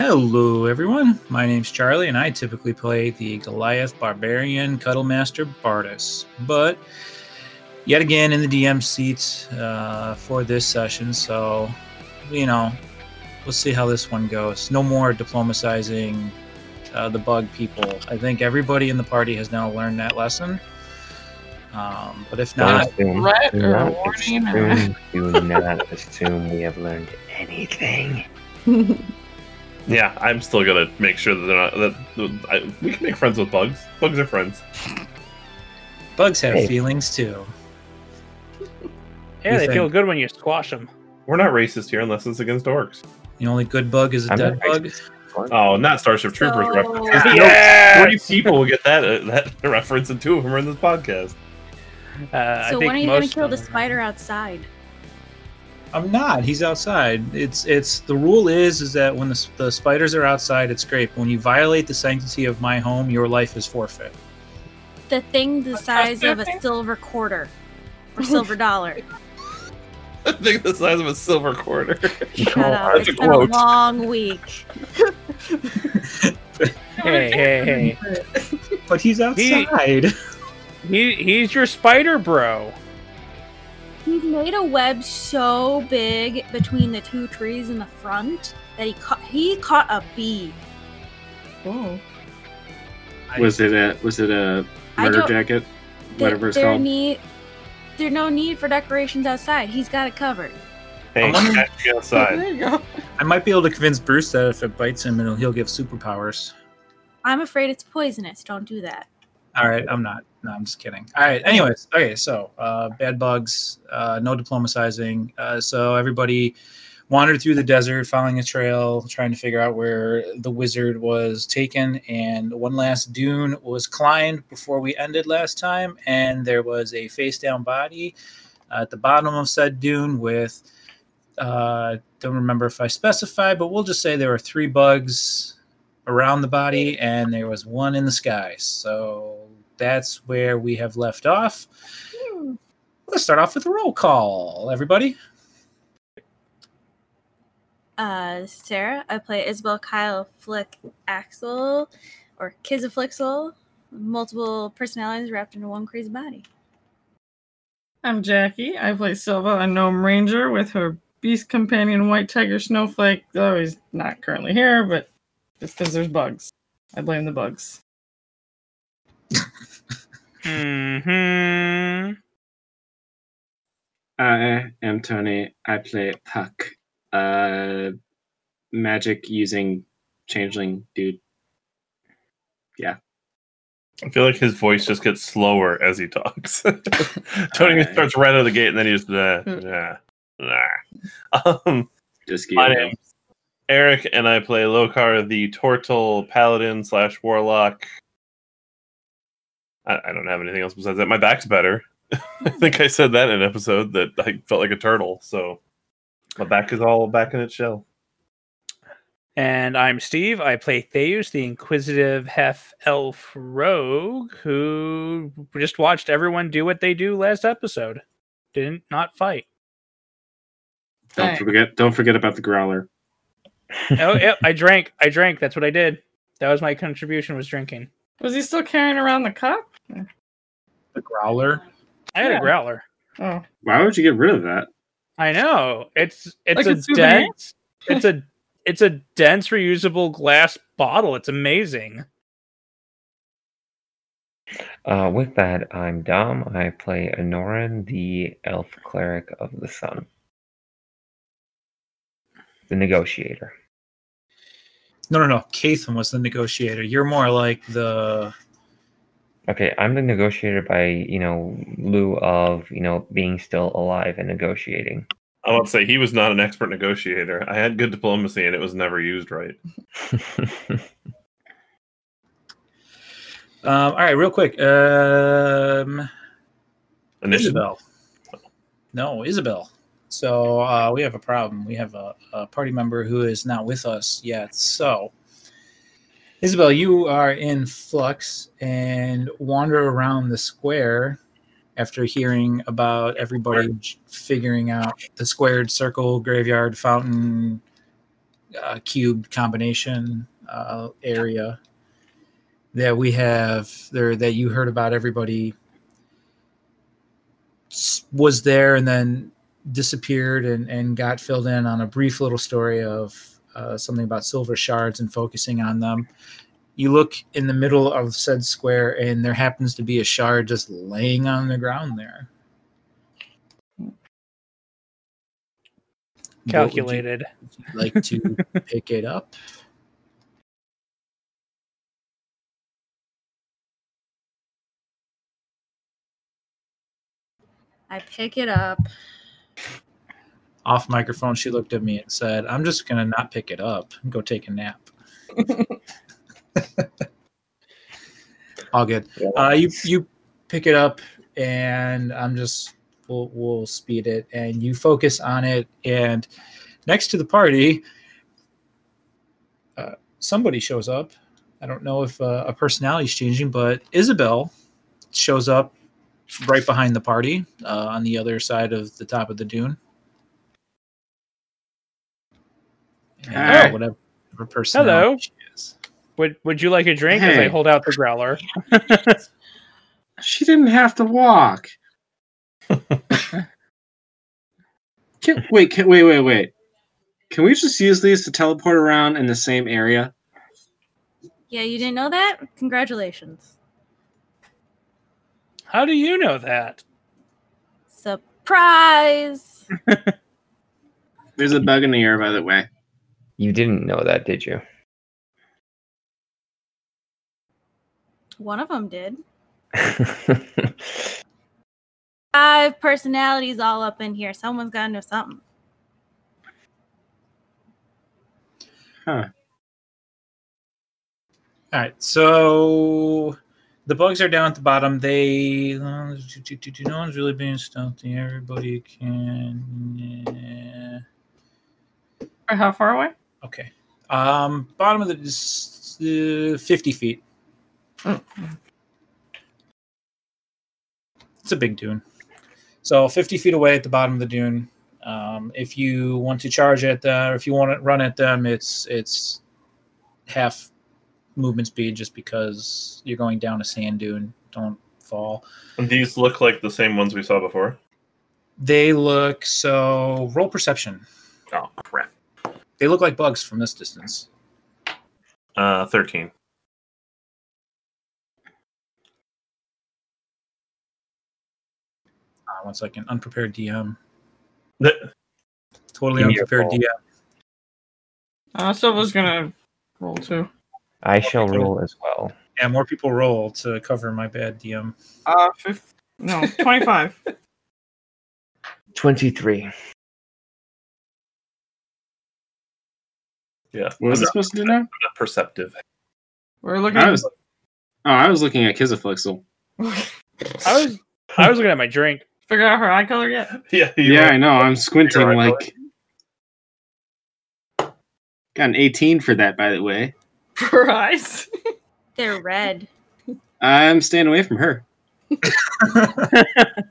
Hello, everyone. My name's Charlie, and I typically play the Goliath Barbarian Cuddlemaster Bardus. But yet again in the DM seat uh, for this session, so you know, we'll see how this one goes. No more diplomatizing uh, the bug people. I think everybody in the party has now learned that lesson. Um, but if not, assume, Threat or not warning assume, do not assume we have learned anything. Yeah, I'm still gonna make sure that they're not that I, we can make friends with bugs. Bugs are friends. bugs have Hey. feelings too. Yeah, You they think? feel good when you squash them. We're not racist here unless it's against orcs. The only good bug is a I'm dead not bug. Oh, not Starship Troopers So- reference. Yes! Three people will get that uh, that reference, and two of them are in this podcast. Uh, I So think when are you going most to kill the them- spider outside? I'm not. He's outside. It's it's the rule is is that when the, the spiders are outside, it's great. When you violate the sanctity of my home, your life is forfeit. The thing the size of a silver quarter or silver dollar. I think the size of a silver quarter. Shut No, up. that's It's a been a long week. Hey, hey, hey. But he's outside. He he's your spider bro. He's made a web so big between the two trees in the front that he caught he caught a bee. Oh. Was it a was it a murder jacket? There- Whatever it's there called. Need, there's no need for decorations outside. He's got it covered. Hey, I'm actually outside. There you go. I might be able to convince Bruce that if it bites him, it'll he'll give superpowers. I'm afraid it's poisonous. Don't do that. All right, I'm not. No, I'm just kidding. All right. Anyways, okay. So, uh, bad bugs, uh, no diplomatizing. Uh, so everybody wandered through the desert, following a trail, trying to figure out where the wizard was taken. And one last dune was climbed before we ended last time, and there was a face-down body at the bottom of said dune with. Uh, don't remember if I specified, but we'll just say there were three bugs around the body, and there was one in the sky. So that's where we have left off. Let's start off with a roll call, everybody. Uh, Sarah, I play Isabel Kyle Flick Axel or Kizaflixel. Multiple personalities wrapped into one crazy body. I'm Jackie. I play Silva, a gnome ranger, with her beast companion, White Tiger Snowflake. Though he's not currently here, but just because there's bugs. I blame the bugs. Hmm. I am Tony. I play Puck, uh, magic using changeling dude. Yeah. I feel like his voice just gets slower as he talks. Tony Alright. starts right out of the gate, and then he's nah, nah, nah. Um, Just my kidding. name's Eric, and I play Lokar, the Tortle Paladin slash Warlock. I, I don't have anything else besides that. My back's better. I think I said that in an episode that I felt like a turtle. So my back is all back in its shell. And I'm Steve. I play Theus, the inquisitive half elf rogue, who just watched everyone do what they do last episode. Didn't not fight. Don't Dang. forget. Don't forget about the growler. Oh, yep. I drank. I drank. That's what I did. That was my contribution. Was drinking. Was he still carrying around the cup? The growler. I had Yeah. a growler. Oh, Why would you get rid of that? I know. It's it's Like a, a dense. It's a it's a dense reusable glass bottle. It's amazing. Uh, with that, I'm Dom. I play Anoran, the elf cleric of the sun. The negotiator. No, no, no. Cathan was the negotiator. You're more like the. Okay, I'm the negotiator by, you know, lieu of, you know, being still alive and negotiating. I want to say he was not an expert negotiator. I had good diplomacy, and it was never used right. Um, all right, real quick. Um, Initiative. Isabel. No, Isabel. So uh, we have a problem. We have a, a party member who is not with us yet. So, Isabel, you are in flux and wander around the square after hearing about everybody j- figuring out the squared circle, graveyard, fountain, uh, cubed combination uh, area that we have there that you heard about everybody was there and then disappeared and, and got filled in on a brief little story of uh, something about silver shards and focusing on them you look in the middle of said square and there happens to be a shard just laying on the ground there What would you- Calculated. would you like to pick it up I pick it up. Off microphone she looked at me and said i'm just gonna not pick it up and go take a nap. All good. Uh, you you pick it up and i'm just we'll, we'll speed it and you focus on it and next to the party uh, somebody shows up. I don't know if uh, a personality is changing but isabel shows up right behind the party uh, on the other side of the top of the dune and, uh, whatever personality Hello. she is. Would Would you like a drink? As I hold out the growler. She didn't have to walk. Can, wait, can, wait, wait, wait. Can we just use these to teleport around in the same area? Yeah, you didn't know that? Congratulations. How do you know that? Surprise! There's a bug in the air, by the way. You didn't know that, did you? One of them did. Five personalities all up in here. Someone's got to know something. Huh. All right, so the bugs are down at the bottom. They no one's really being stealthy. Everybody can. Or how far away? Okay. Um, bottom of the uh, fifty feet. Mm. It's a big dune. So fifty feet away at the bottom of the dune. Um, if you want to charge at them, or if you want to run at them, it's it's half movement speed just because you're going down a sand dune. Don't fall. And these look like the same ones we saw before. They look so roll perception. Oh crap. They look like bugs from this distance. Uh, thirteen. Uh, one second. Unprepared DM. Th- Totally Give me a unprepared roll. DM. Uh, Silva's gonna roll too. I shall roll as well. Yeah, more people roll to cover my bad DM. Uh, fifth, no, twenty-five. 23. Yeah. What was I'm it not, supposed to do now? I'm perceptive. We're looking. I was, oh, I was looking at Kizaflixel. I was I was looking at my drink. figure out her eye color yet? Yeah. Yeah, were- I know. I'm squinting You're right, like. Got an 18 for that, by the way. For her eyes. They're red. I'm staying away from her.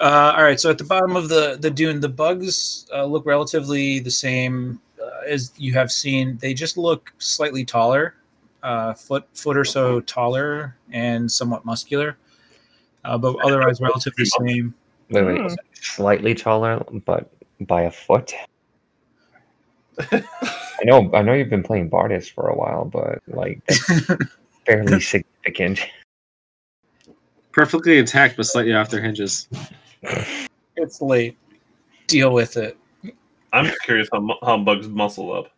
Uh, all right, so at the bottom of the the dune, the bugs uh, look relatively the same uh, as you have seen. They just look slightly taller, uh, foot foot or so taller, and somewhat muscular, uh, but otherwise relatively same. Wait, wait. Hmm. Slightly taller, but by a foot? I know I know you've been playing Bardus for a while, but like fairly significant. Perfectly intact, but slightly off their hinges. it's late. Deal with it. I'm just curious how, mu- how bugs muscle up.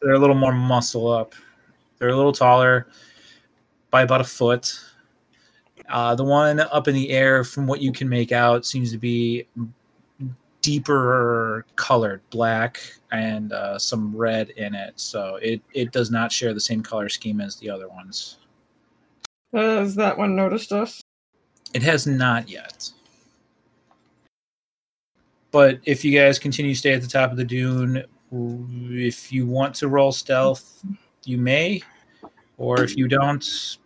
They're a little more muscle up. They're a little taller by about a foot. Uh, the one up in the air, from what you can make out, seems to be deeper colored, black and uh, some red in it. So it, it does not share the same color scheme as the other ones. Has that one noticed us? It has not yet. But if you guys continue to stay at the top of the dune, if you want to roll stealth, you may. Or if you don't,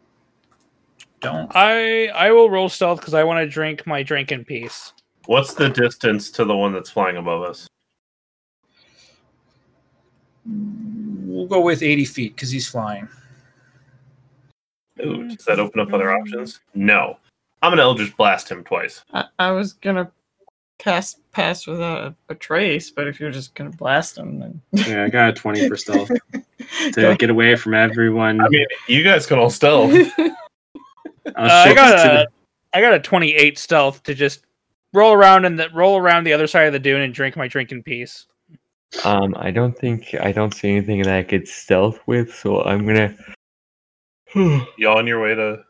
don't. I I will roll stealth because I want to drink my drink in peace. What's the distance to the one that's flying above us? We'll go with 80 feet because he's flying. Ooh, does that open up other options? No. I'm gonna Eldritch Blast him twice. I, I was gonna cast pass without a, a trace, but if you're just gonna blast them, then Yeah, I got a 20 for stealth to Go. get away from everyone. I mean, you guys can all stealth. I'll Uh, I shift got to a, I got a 28 stealth to just roll around and the, roll around the other side of the dune and drink my drink in peace. Um, I don't think I don't see anything that I could stealth with, so I'm gonna you on your way to.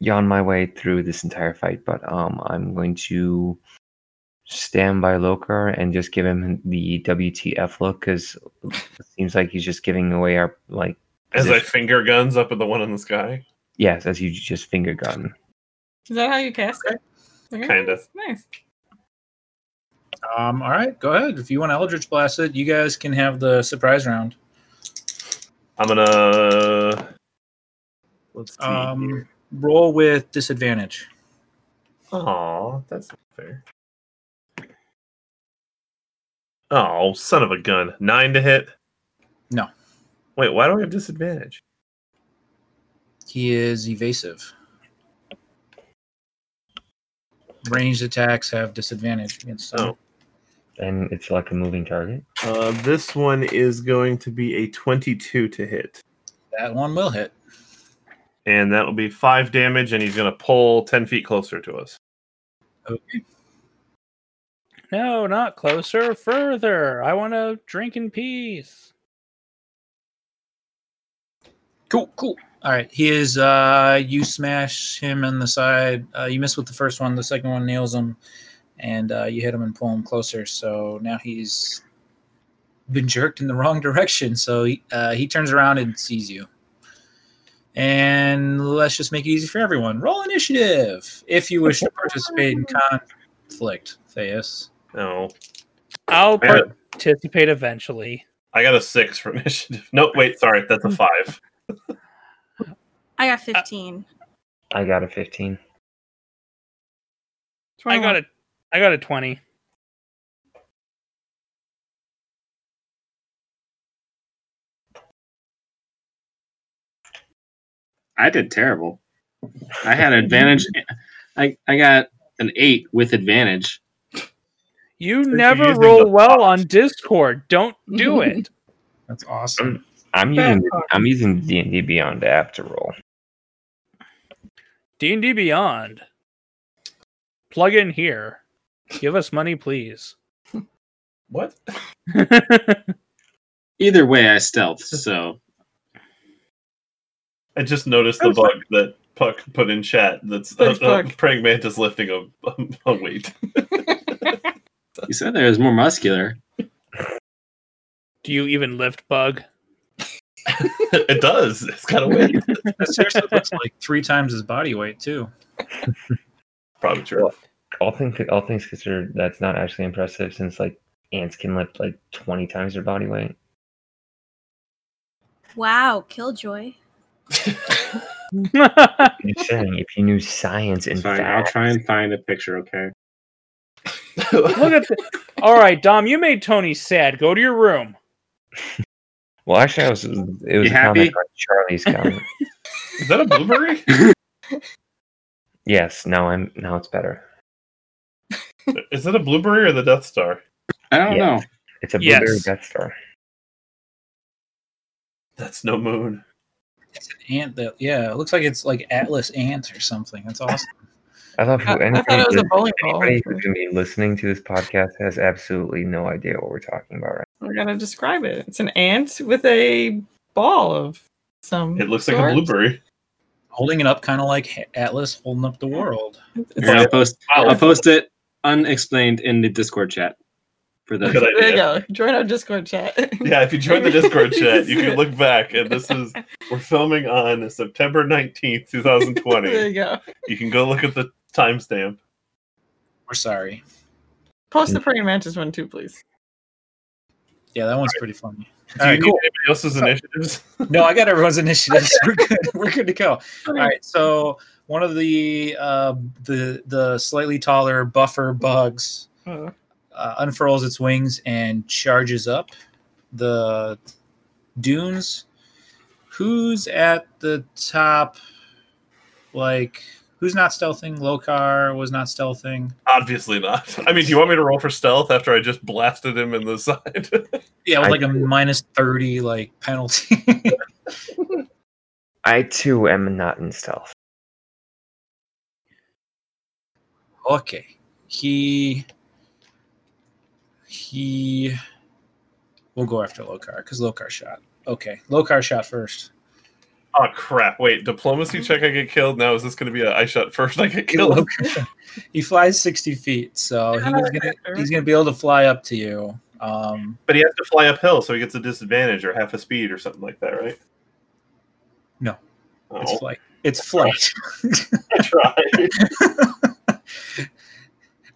yawn my way through this entire fight. But um, I'm going to stand by Lokar and just give him the WTF look because it seems like he's just giving away our like. As I finger guns up at the one in the sky. Yes, as you just finger gun. is that how you cast it? Okay. Kinda. Nice. Um, all right, go ahead. If you want Eldritch Blast it, you guys can have the surprise round. I'm gonna. Let's see. Um, here. roll with disadvantage. Oh, that's not fair. Oh, son of a gun. Nine to hit? No. Wait, why do I have disadvantage? He is evasive. Ranged attacks have disadvantage against them. Oh. And it's like a moving target. Uh, this one is going to be a 22 to hit. That one will hit. And that'll be five damage, and he's going to pull 10 feet closer to us. Okay. No, not closer, further. I want to drink in peace. Cool, cool. All right, he is. Uh, you smash him in the side. Uh, you miss with the first one. The second one nails him, and uh, you hit him and pull him closer. So now he's been jerked in the wrong direction. So he, uh, he turns around and sees you. And let's just make it easy for everyone. Roll initiative if you wish to participate in conflict. Theus. No. I'll I got, participate eventually. I got a six for initiative. No, wait, sorry. That's a five. I got uh, 15. I got a 15. I got a I got a 20. I did terrible. I had advantage. I, I got an eight with advantage. You never using roll the well on Discord. Don't do it. That's awesome. I'm Bad using fuck. I'm using D and D Beyond app to roll. D&D Beyond. Plug in here. Give us money, please. What? Either way, I stealth. So I just noticed the bug that Puck put in chat. That's a, Thanks, a Puck. praying mantis lifting a, a weight. you said there was more muscular. do you even lift bug? it does. It's got a weight. That seriously looks like three times his body weight too. Probably true. All things all things considered, that's not actually impressive since like ants can lift like 20 times their body weight. Wow, Killjoy. I'm saying, if you knew science and Fine, I'll facts, try and find a picture. Okay. Look at the All right, Dom, you made Tony sad. Go to your room. Well, actually, I was it was You a happy? comment on Charlie's comment. Is that a blueberry? yes, now I'm now it's better. Is it a blueberry or the Death Star? I don't Yeah. know. It's a Yes. blueberry Death Star. That's no moon. It's an ant that yeah, it looks like it's like Atlas ant or something. That's awesome. I love I, who I anybody, thought it was a lis- bowling ball. anybody who's going to be listening to this podcast has absolutely no idea what we're talking about right We're gonna describe it. It's an ant with a ball of some. It looks like a blueberry. Holding it up kind of like Atlas holding up the world. It's- Here, I'll post. I'll post it unexplained in the Discord chat. For the Good There you go. Join our Discord chat. Yeah, if you join the Discord chat, you can look back, and this is we're filming on September nineteenth, 2020. there you go. You can go look at the timestamp. We're sorry. Post the praying mantis one too, please. Yeah, that one's pretty funny. Do All you right, need anybody else's initiatives? No, I got everyone's initiatives. We're good. We're good to go. All right. So one of the uh, the the slightly taller buffer bugs Uh, uh, unfurls its wings and charges up. The dunes. Who's at the top? Like, who's not stealthing? Lokar was not stealthing. Obviously not. I mean, do you want me to roll for stealth after I just blasted him in the side? Yeah, with I- like a minus thirty like penalty. I too am not in stealth. okay, he he. We'll go after Lokar because Lokar shot. Okay, Lokar shot first. Oh crap! Wait, diplomacy check. I get killed. Now is this going to be a I shot first? I get killed. He flies sixty feet, so he's gonna he's gonna be able to fly up to you. Um, But he has to fly uphill, so he gets a disadvantage or half a speed or something like that, right? No. Oh, it's flight. It's flight. I tried.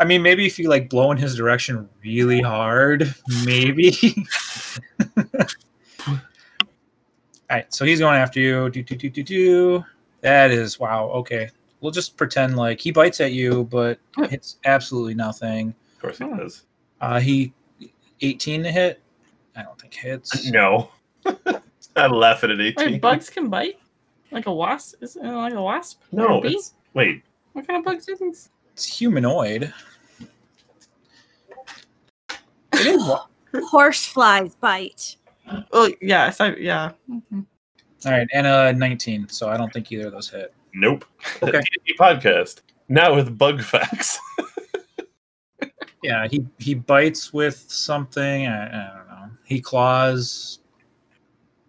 I mean, maybe if you like blow in his direction really hard, maybe. All right, so he's going after you. Do, do, do, do, do. That is wow. Okay, we'll just pretend like he bites at you, but hits absolutely nothing. of course he does. Uh, he 18 to hit. I don't think hits. No. I laugh at it. Wait, 18. bugs can bite? Like a wasp? Is it like a wasp? No, a it's wait. What kind of bugs are these? It's humanoid. It is wa- Horse flies bite. Oh, yes. I, yeah. Mhm. All right, and a 19. So I don't think either of those hit. Nope. Okay. D&D podcast now with bug facts. Yeah, he he bites with something. I, I don't know. He claws.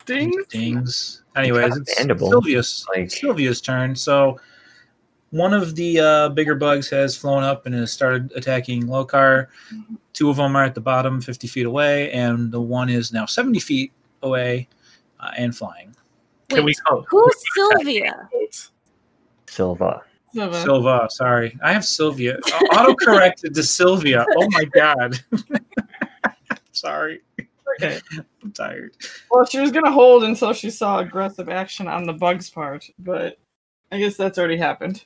he Ding. Stings. Anyways, kinda it's mandible, Sylvia's like- Sylvia's turn. So one of the uh, bigger bugs has flown up and has started attacking Lokar. Two of them are at the bottom, 50 feet away, and the one is now 70 feet away uh, and flying. Can we Wait, who's Sylvia? Silva. Silva. Silva, sorry. I have Sylvia. Auto corrected to Sylvia. Oh my god. sorry. Okay. I'm tired. Well, she was gonna hold until she saw aggressive action on the bugs part, but I guess that's already happened.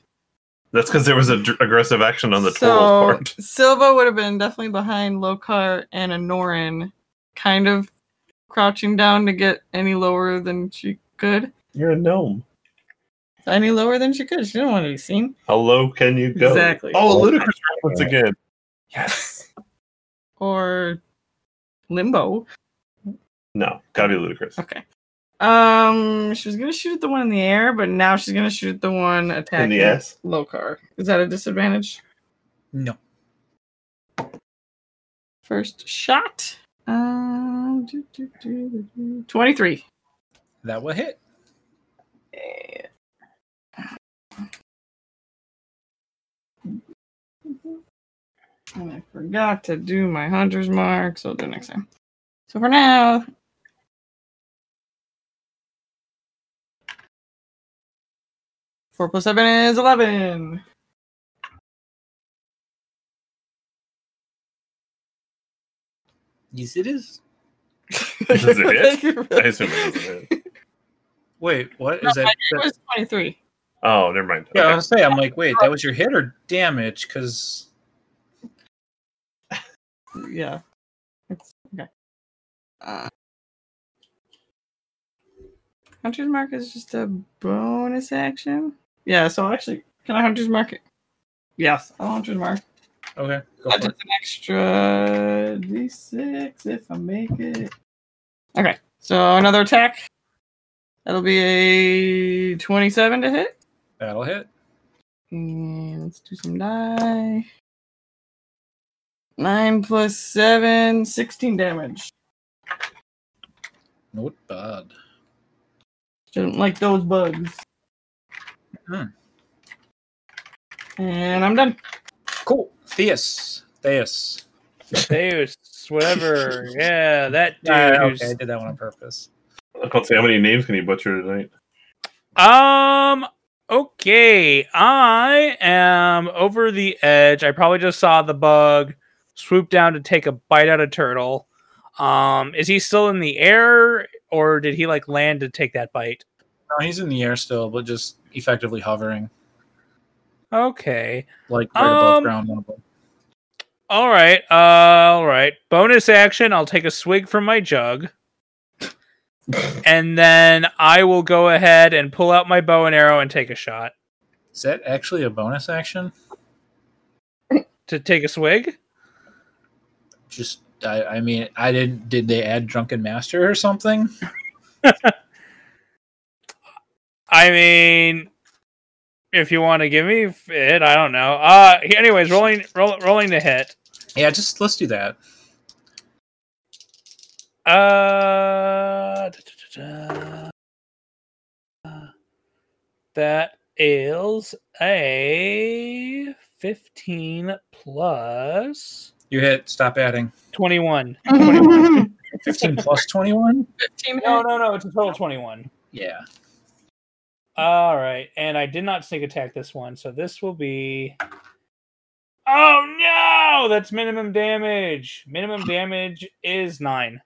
That's because there was a aggressive action on the so Toro part. Silva would have been definitely behind Lokar and Anoran, kind of crouching down to get any lower than she could. You're a gnome. Any lower than she could. She didn't want to be seen. How low can you go? Exactly. Oh, Ludacris reference again. Yes. Or limbo. No, gotta be Ludacris. Okay. Um, she was gonna shoot at the one in the air, but now she's gonna shoot at the one attacking In the ass. Lokar. Is that a disadvantage? No. First shot. Um, do, do, do, do, do. 23. That will hit. And I forgot to do my hunter's mark, so I'll do it next time. So for now, four plus seven is eleven. Yes, it is. Does it hit? Thank you for I assume it doesn't hit. Wait, what No, is that? my that- name was twenty-three. Oh, never mind. yeah, I Okay. was say I'm like, wait, that was your hit or damage? Because Yeah. It's, okay. Uh, hunter's mark is just a bonus action. Yeah. So actually, can I hunter's mark it? Yes, I'll hunter's mark. okay, go That's for it. an extra d6 if I make it. Okay, so another attack. That'll be a 27 to hit. That'll hit. And let's do some die. 9 plus 7, 16 damage. Not bad. Didn't like those bugs. Hmm. And I'm done. Cool. Theus. Theus. Theus, whatever. yeah, that dude. Ah, who's- okay, I did that one on purpose. Let's see how many names can you butcher tonight? Um. Okay, I am over the edge. I probably just saw the bug swoop down to take a bite out of turtle. Um, is he still in the air, or did he like land to take that bite? No, he's in the air still, but just effectively hovering, Okay. like right above Um, ground level. All right. Uh, all right. Bonus action. I'll take a swig from my jug. and then I will go ahead and pull out my bow and arrow and take a shot Is that actually a bonus action? to take a swig. Just, I, I mean, I didn't. Did they add drunken master or something? I mean, if you want to give me it, I don't know. Uh, anyways, rolling, roll, rolling the hit. Yeah, just let's do that. Uh, da-da-da-da. that is a fifteen plus You hit. Stop adding. twenty-one. Fifteen plus twenty-one. 15 No, no, no. It's a total twenty-one. Yeah. All right, and I did not sneak attack this one, so this will be. Oh no! That's minimum damage. Minimum damage is nine.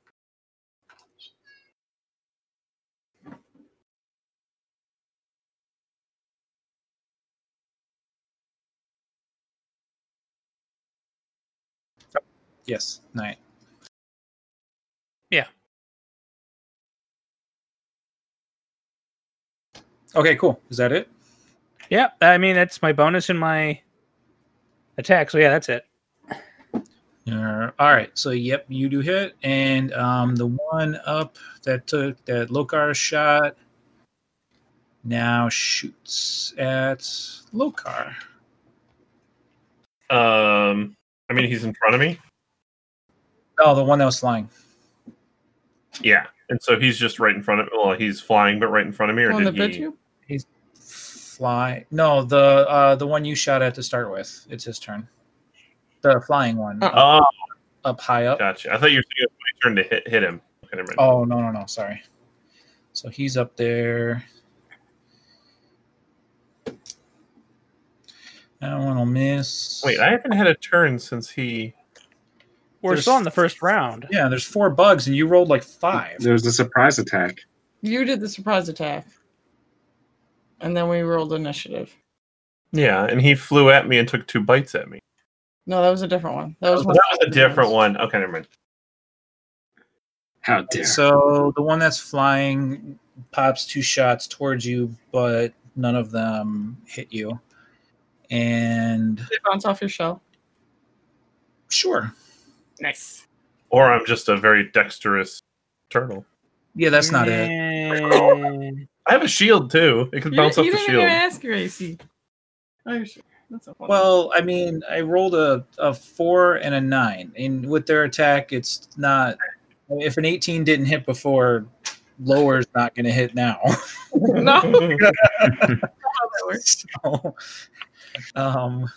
Yes. Nine. Yeah. Okay. Cool. Is that it? Yeah, I mean that's my bonus in my attack. So yeah, that's it. Uh, all right. So yep, you do hit, and um, the one up that took that Lokar shot now shoots at Lokar. Um, I mean, he's in front of me. Oh, the one that was flying. Yeah, and so he's just right in front of. Well, he's flying, but right in front of me, or One did he? you? Fly. No, the uh, the one you shot at to start with. It's his turn. The flying one Uh-uh. up, Oh, up high up. gotcha. I thought you were saying it was my turn to hit hit him. Okay, never mind. Oh no no no! Sorry. So he's up there. That one will miss. Wait, I haven't had a turn since he. We're There's- still in the first round. Yeah, there's four bugs, and you rolled like five. There's a surprise attack. You did the surprise attack. And then we rolled initiative. Yeah, and he flew at me and took two bites at me. No, that was a different one. That oh, was, That was a different one. Okay, never mind. How dare. So the one that's flying pops two shots towards you, but none of them hit you. And They bounce off your shell. sure, Nice. Or I'm just a very dexterous turtle. yeah, that's not it. it. I have a shield too. It can bounce you off the didn't even shield. ask your AC. Oh, you're sure. That's so funny. Well, I mean, I rolled a, a four and a nine, and with their attack, it's not. If an eighteen didn't hit before, lower's not going to hit now. no. That works. so, um,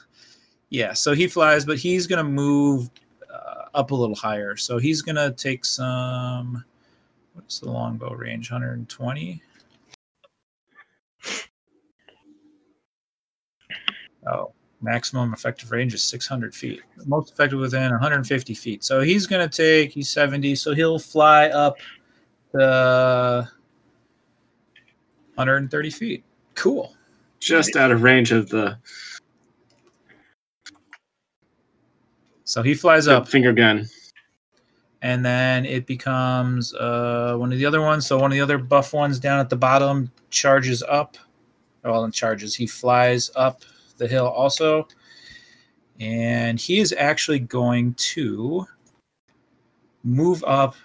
yeah, so he flies, but he's going to move uh, up a little higher. So he's going to take some. What's the longbow range? 120. Oh, maximum effective range is 600 feet. Most effective within 150 feet. So he's going to take, he's 70, so he'll fly up the 130 feet. Cool. Just out of range of the So he flies up, finger gun. And then it becomes uh, one of the other ones. So one of the other buff ones down at the bottom charges up. Well, and charges. He flies up the hill also, and he is actually going to move up.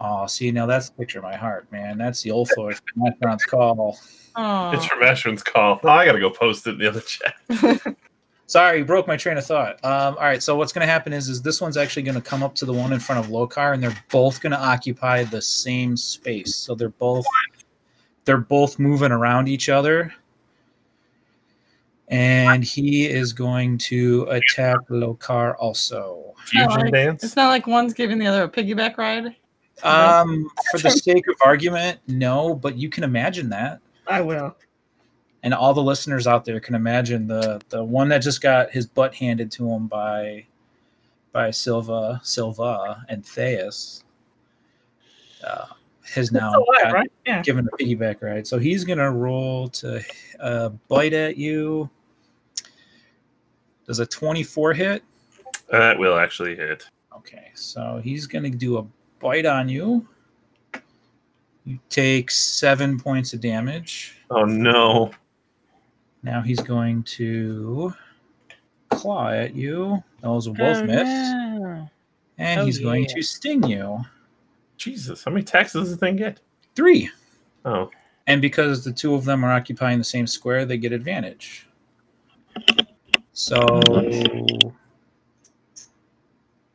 Oh, see now that's the picture of my heart, man. That's the old folks. Restaurant's call. Aw. It's from Ashwin's call. Oh, I gotta go post it in the other chat. Sorry, you broke my train of thought. Um, all right, so what's going to happen is, is this one's actually going to come up to the one in front of Lokar, and they're both going to occupy the same space. So they're both they're both moving around each other, and he is going to attack Lokar also. Fusion like- dance. It's not like one's giving the other a piggyback ride. Um, for the sake of argument, no, but you can imagine that, I will. And all the listeners out there can imagine the the one that just got his butt handed to him by by Silva, Silva, and Theus. Uh, has now got- right? Yeah. given a piggyback ride. So he's gonna roll to uh, bite at you. Does a twenty-four hit? That will actually hit. Okay, so he's gonna do a bite on you. You take seven points of damage. Oh no. Now he's going to claw at you. Those will both Oh, miss. no. And Oh, he's going to sting you. Jesus, how many attacks does the thing get? Three. Oh, And because the two of them are occupying the same square, they get advantage. So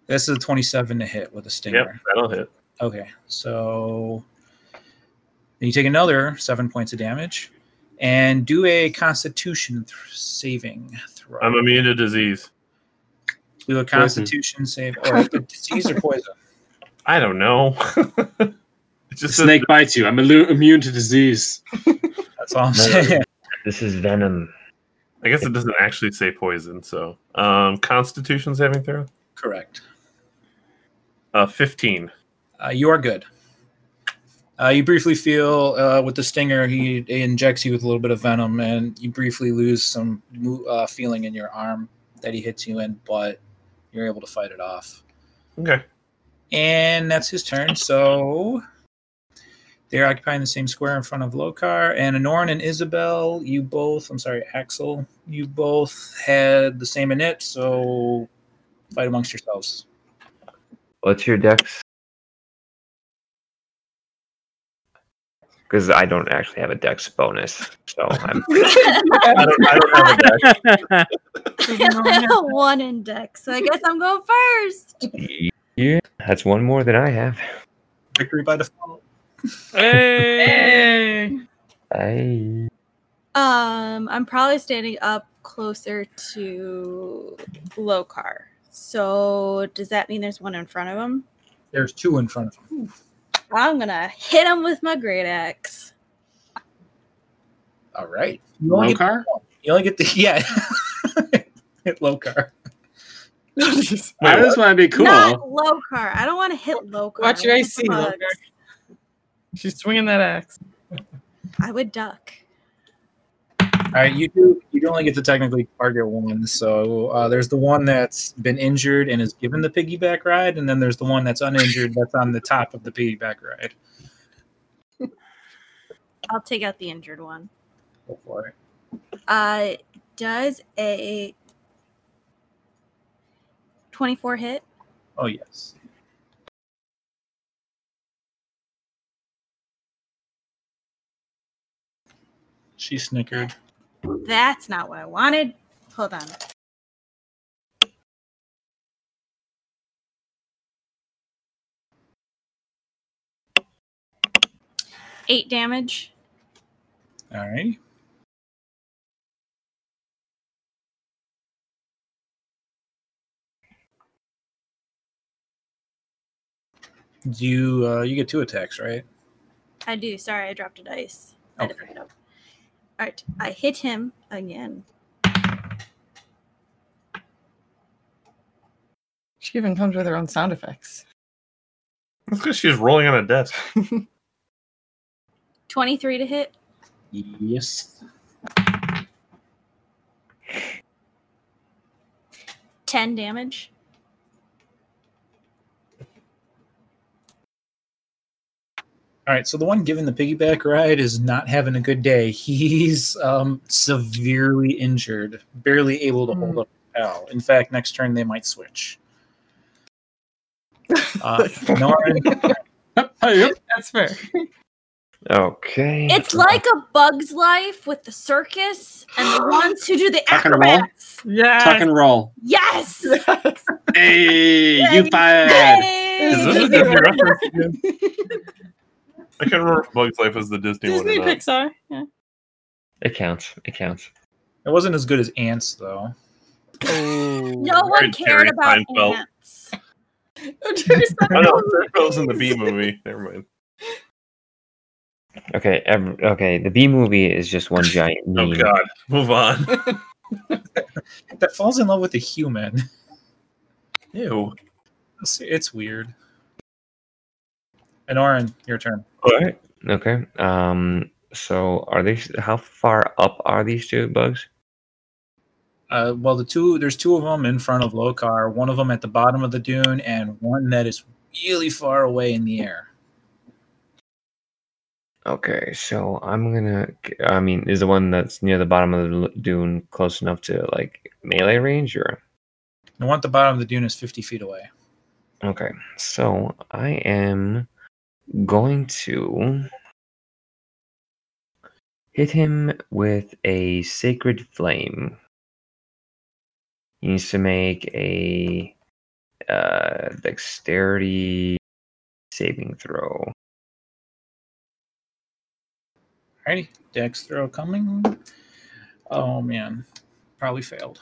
this is a 27 to hit with a stinger. yep, that'll hit. Okay, so then you take another seven points of damage and do a Constitution th- saving throw. I'm immune to disease. do a Constitution save or disease or poison. I don't know. it just says- Snake bites you. I'm illu- immune to disease. That's all I'm No. saying. This is venom. I guess it doesn't actually say poison. So, um, Constitution saving throw. Correct. Uh, 15. Uh, you are good. Uh, you briefly feel uh, with the stinger, he injects you with a little bit of venom, and you briefly lose some uh, feeling in your arm that he hits you in, but you're able to fight it off. Okay. And that's his turn. So they're occupying the same square in front of Lokar. And Anoran and Isabel, you both, I'm sorry, Axel, you both had the same init, so fight amongst yourselves. What's your dex? Because I don't actually have a dex bonus, so I'm I don't, I don't have a deck. One index. So I guess I'm going first. yeah. That's one more than I have. Victory by default. Hey! I Um, I'm probably standing up closer to Lokar. So does that mean there's one in front of him? There's two in front of him. I'm gonna hit him with my great axe. All right. You only, get, Lokar? you only get the, yeah. Hit Lokar. I just want to be cool. Not Lokar. I don't want to hit Lokar. Watch your I AC, hit bugs. Lokar. She's swinging that axe. I would duck. Right, you do. You only get to technically target one. So uh, there's the one that's been injured and is given the piggyback ride, and then there's the one that's uninjured that's on the top of the piggyback ride. I'll take out the injured one. Go for it. Uh, does a 24 hit? Oh yes. She snickered. That's not what I wanted. Hold on. Eight damage. All right. You uh, you get two attacks, right? I do. Sorry, I dropped a dice. I had to pick it up. All right, I hit him again. She even comes with her own sound effects. That's because she's rolling on a desk. 23 to hit. Yes. 10 damage. All right, so the one giving the piggyback ride is not having a good day. He's um, severely injured, barely able to hold up a pal. In fact, next turn they might switch. Uh, Norrin, That's fair. okay. It's like a bug's life with the circus and the ones who do the Tuck and roll? acrobats. Yeah. tuck and roll. Yes! Hey, you Yay! fired. Is this a Disney reference again? I can't remember if Bug's Life is the Disney, Disney one Disney. Pixar. Yeah. It counts. It counts. it wasn't as good as Antz, though. No one Very cared about Seinfeld. ants. Oh no, Seinfeld's in the Bee Movie. Never mind. Okay. Ev- okay. The Bee Movie is just one giant Oh meme. god, move on. That falls in love with a human. Ew. It's, it's weird. Anoran, your turn. All right. Okay. Um. So are these? How far up are these two bugs? Uh, well, the two there's two of them in front of Lokar. One of them at the bottom of the dune, and one that is really far away in the air. Okay, so I'm gonna. I mean, is the one that's near the bottom of the dune close enough to like melee range, or The one at the bottom of the dune is 50 feet away. okay? So I am going to hit him with a sacred flame. He needs to make a uh, dexterity saving throw. Alrighty, dex throw coming. Oh man, probably failed.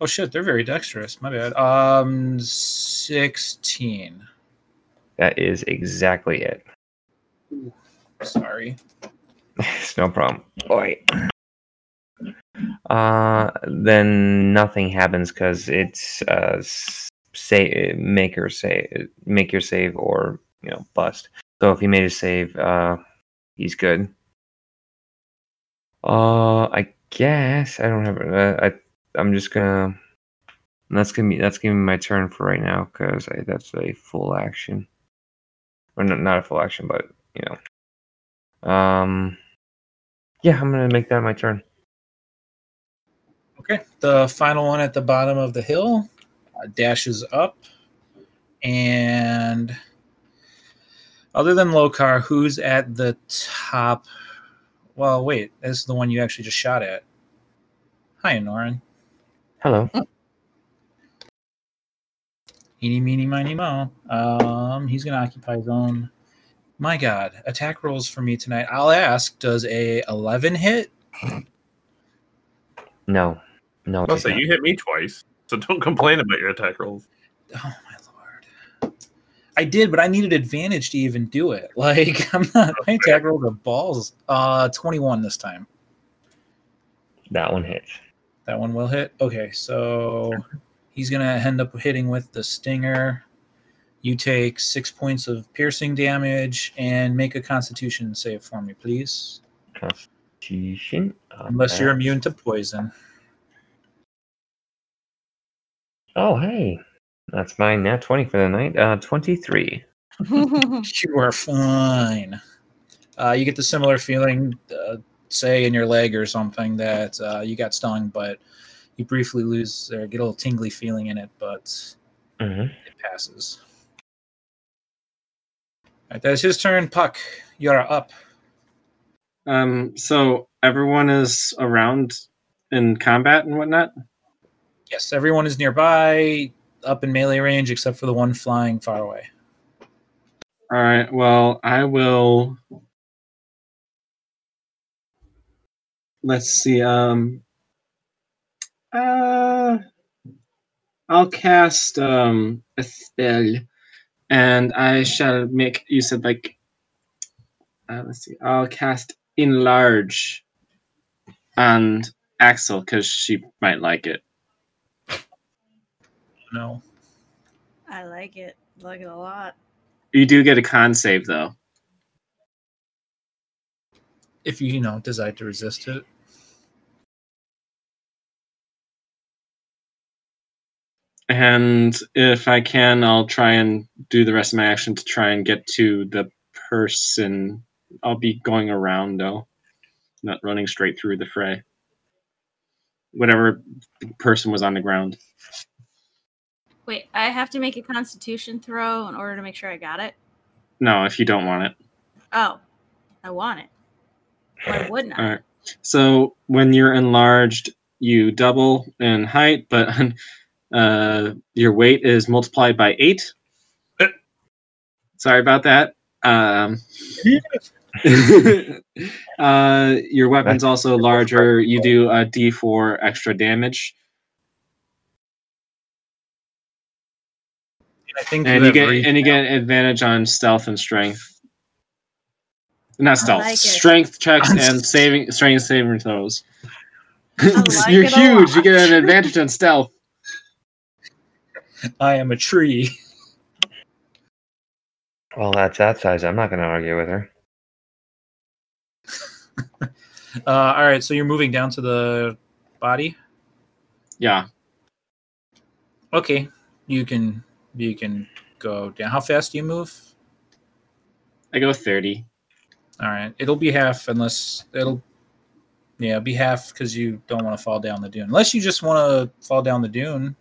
Oh shit, they're very dexterous. My bad. Um, 16. That is exactly it. Sorry. It's no problem. Oi. Uh, then nothing happens because it's uh say make or say make your save or you know bust. So if he made a save, uh, he's good. Uh, I guess I don't have. Uh, I I'm just gonna. That's gonna be that's gonna be my turn for right now because that's a full action, or not not a full action, but you know. Um. Yeah, I'm gonna make that my turn. Okay, the final one at the bottom of the hill uh, dashes up, and other than Lokar, who's at the top? Well, wait, this is the one you actually just shot at. Hi, Norin. Hello. Eeny, meeny, miny, mo. Um, he's gonna occupy his own. My God, attack rolls for me tonight. I'll ask: Does a eleven hit? No, no. I'll say not. you hit me twice, so don't complain about your attack rolls. Oh my lord! I did, but I needed advantage to even do it. Like I'm not. My attack rolls are balls. Uh, twenty-one this time. That one hits. That one will hit. Okay, so he's gonna end up hitting with the stinger. You take six points of piercing damage and make a Constitution save for me, please. Constitution. uh, Unless you're immune to poison. Oh, hey, that's my nat twenty for the night. Uh, twenty-three. You are fine. Uh, you get the similar feeling, uh, say in your leg or something, that uh, you got stung, but you briefly lose or get a little tingly feeling in it, but Mm-hmm. it passes. All right, that's his turn. Puck, you're up. Um, so everyone is around in combat and whatnot. Yes, everyone is nearby, up in melee range, except for the one flying far away. All right. Well, I will. Let's see. Um. Uh. I'll cast um a spell, and I shall make use of like. Uh, let's see. I'll cast enlarge, and Axel because she might like it. No. I like it. I like it a lot. You do get a con save though. If you, you know, decide to resist it. And if I can, I'll try and do the rest of my action to try and get to the person. I'll be going around though, not running straight through the fray. Whatever person was on the ground. Wait, I have to make a constitution throw in order to make sure I got it? No, if you don't want it. Oh, I want it. Why wouldn't I? All right. So when you're enlarged, you double in height, but uh, your weight is multiplied by eight. Sorry about that. Um, uh, your weapon's also larger. You do a D4 extra damage, And I think and you get re- and you get advantage on stealth and strength. Not stealth, like strength checks and saving strength saving throws. like You're huge. You get an advantage on stealth. I am a tree. Well, that's that size. I'm not going to argue with her. Uh, all right, so you're moving down to the body. Yeah. Okay, you can you can go down. How fast do you move? I go 30. All right, it'll be half unless it'll. Yeah, it'll be half because you don't want to fall down the dune. Unless you just want to fall down the dune.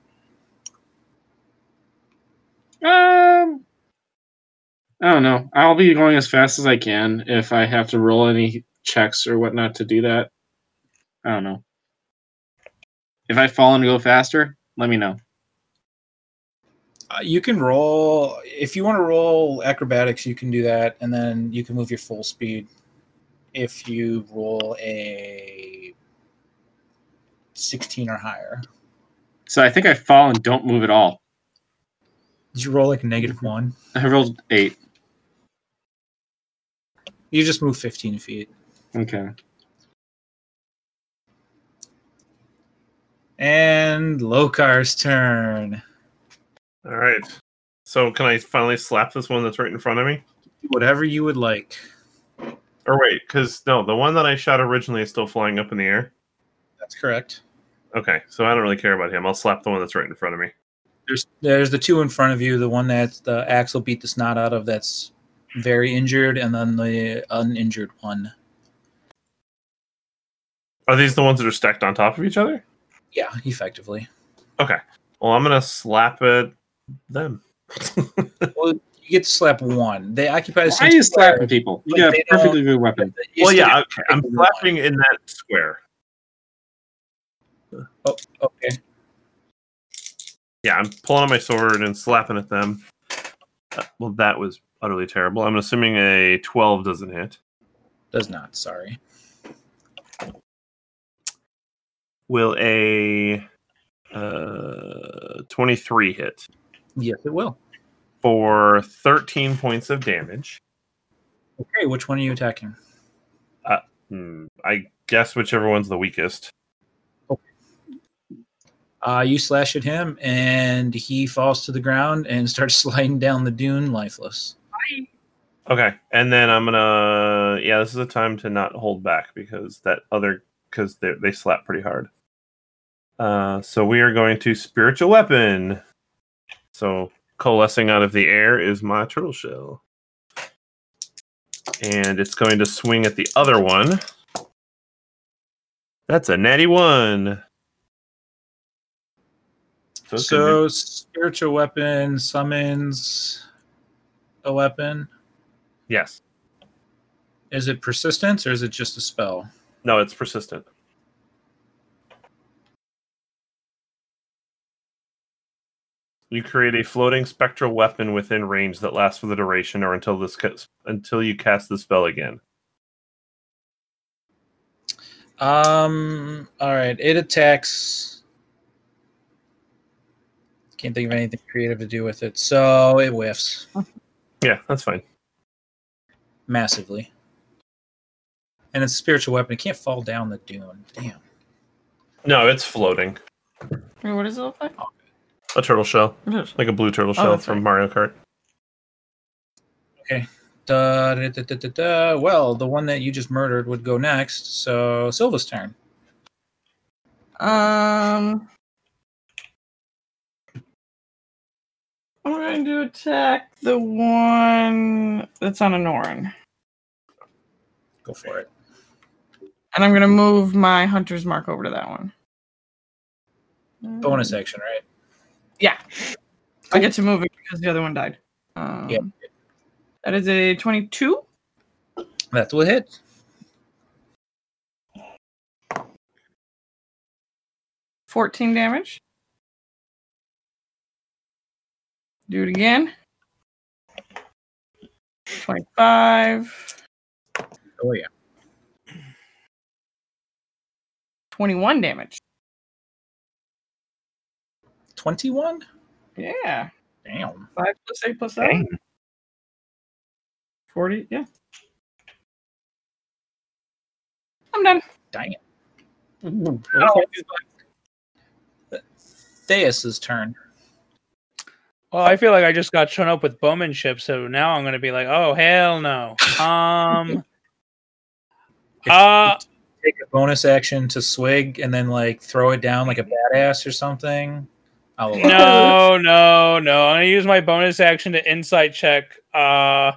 Um, I don't know. I'll be going as fast as I can. If I have to roll any checks or whatnot to do that, I don't know. If I fall and go faster, let me know. Uh, you can roll if you want to roll acrobatics. You can do that, and then you can move your full speed. If you roll a sixteen or higher, So I think I fall and don't move at all. Did you roll like a negative one? I rolled eight. You just move fifteen feet. Okay. And Lokar's turn. All right. So can I finally slap this one that's right in front of me? Whatever you would like. Or wait, because no, the one that I shot originally is still flying up in the air. That's correct. Okay, so I don't really care about him. I'll slap the one that's right in front of me. There's there's the two in front of you. The one that the Axel beat the snot out of. That's very injured, and then the uninjured one. Are these the ones that are stacked on top of each other? Yeah, effectively. Okay. Well, I'm gonna slap at them. Well, you get to slap one. They occupy the same. Why same are you square, slapping people? You got a perfectly good weapon. well, yeah. Okay. I'm to one. slapping in that square. Oh, okay. Yeah, I'm pulling out my sword and slapping at them. Uh, well, that was utterly terrible. I'm assuming a 12 doesn't hit. Does not. Sorry. Will a uh, 23 hit Yes, it will. for 13 points of damage? Okay, which one are you attacking? Hmm, I guess whichever one's the weakest. Uh, you slash at him, and he falls to the ground and starts sliding down the dune, lifeless. Okay, and then I'm gonna. Yeah, this is a time to not hold back because that other because they they slap pretty hard. Uh, so we are going to spiritual weapon. So coalescing out of the air is my turtle shell, and it's going to swing at the other one. That's a natty one. So, So, spiritual weapon summons a weapon. yes, Is it persistence or is it just a spell? no, it's persistent. You create a floating spectral weapon within range that lasts for the duration or until this ca- until you cast the spell again. Um. All right. It attacks. Can't think of anything creative to do with it, so it whiffs Yeah, that's fine. massively. And it's a spiritual weapon. It can't fall down the dune. Damn. No, it's floating. Wait, what does it look like? A turtle shell, It is. like a blue turtle shell that's from right. Mario Kart. Da, da, da, da, da, da. Well, the one that you just murdered would go next. So Silva's turn. Um, I'm going to attack the one that's on Anoran, Go for it. and I'm going to move my hunter's mark over to that one. Bonus action, right? Yeah, I get to move it because the other one died. Um, Yeah. That is a 22. That will hit. Fourteen damage. Do it again. Twenty-five. Oh yeah. 21 damage. Twenty-one. Yeah. Damn. Five plus eight plus seven. Dang. 40. Yeah. I'm done. Dang it. Oh, Theus's turn. Well, I feel like I just got shown up with bowmanship, so now I'm going to be like, oh hell no. Um. uh. Take a bonus action to swig and then like throw it down like a badass or something. I'll No, no, no. I'm gonna use my bonus action to insight check. Uh,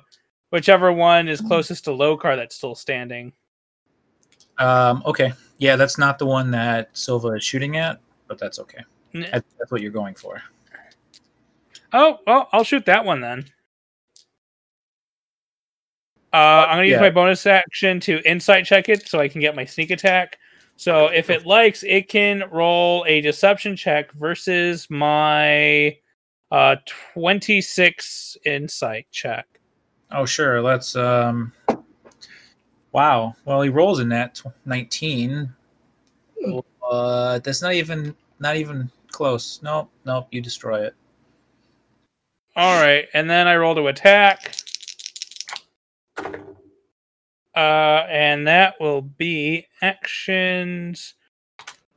whichever one is closest to Lokar that's still standing. Um, okay. Yeah, that's not the one that Silva is shooting at, but that's okay. N- That's, that's what you're going for. Oh, well, I'll shoot that one then. Uh, I'm gonna use yeah. my bonus action to insight check it so I can get my sneak attack. So if it likes, it can roll a deception check versus my uh 26 insight check. Oh, sure. Let's. Um, wow. Well, he rolls in that 19. Uh, that's not even not even close. Nope. Nope. You destroy it. All right, and then I roll to attack. Uh, and that will be actions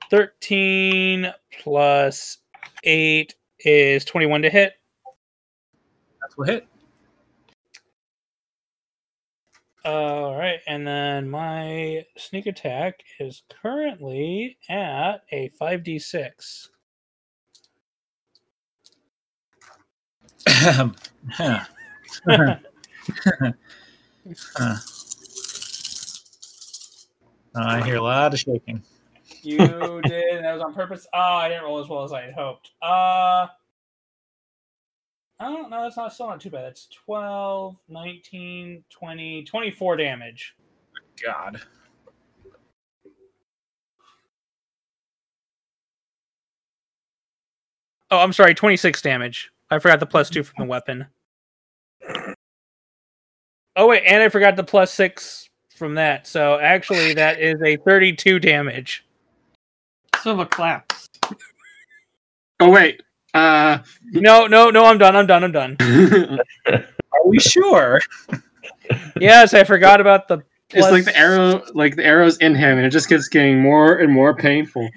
13 plus 8 is 21 to hit. That's what hit. All right, and then my sneak attack is currently at a 5d6. Huh. Huh. Uh, I hear a lot of shaking. You did, and that was on purpose. Oh, I didn't roll as well as I had hoped. Uh, I don't know. That's not still not too bad. That's 12, 19, 20, 24 damage. God. Oh, I'm sorry, 26 damage. I forgot the plus two from the weapon. Oh, wait, and I forgot the plus six from that. So actually, that is a 32 damage. Silva claps. oh wait. Uh, No, no, no, I'm done. I'm done. I'm done. Are we sure? Yes, I forgot about the. it's like the arrow, like the arrow's in him, and it just gets getting more and more painful.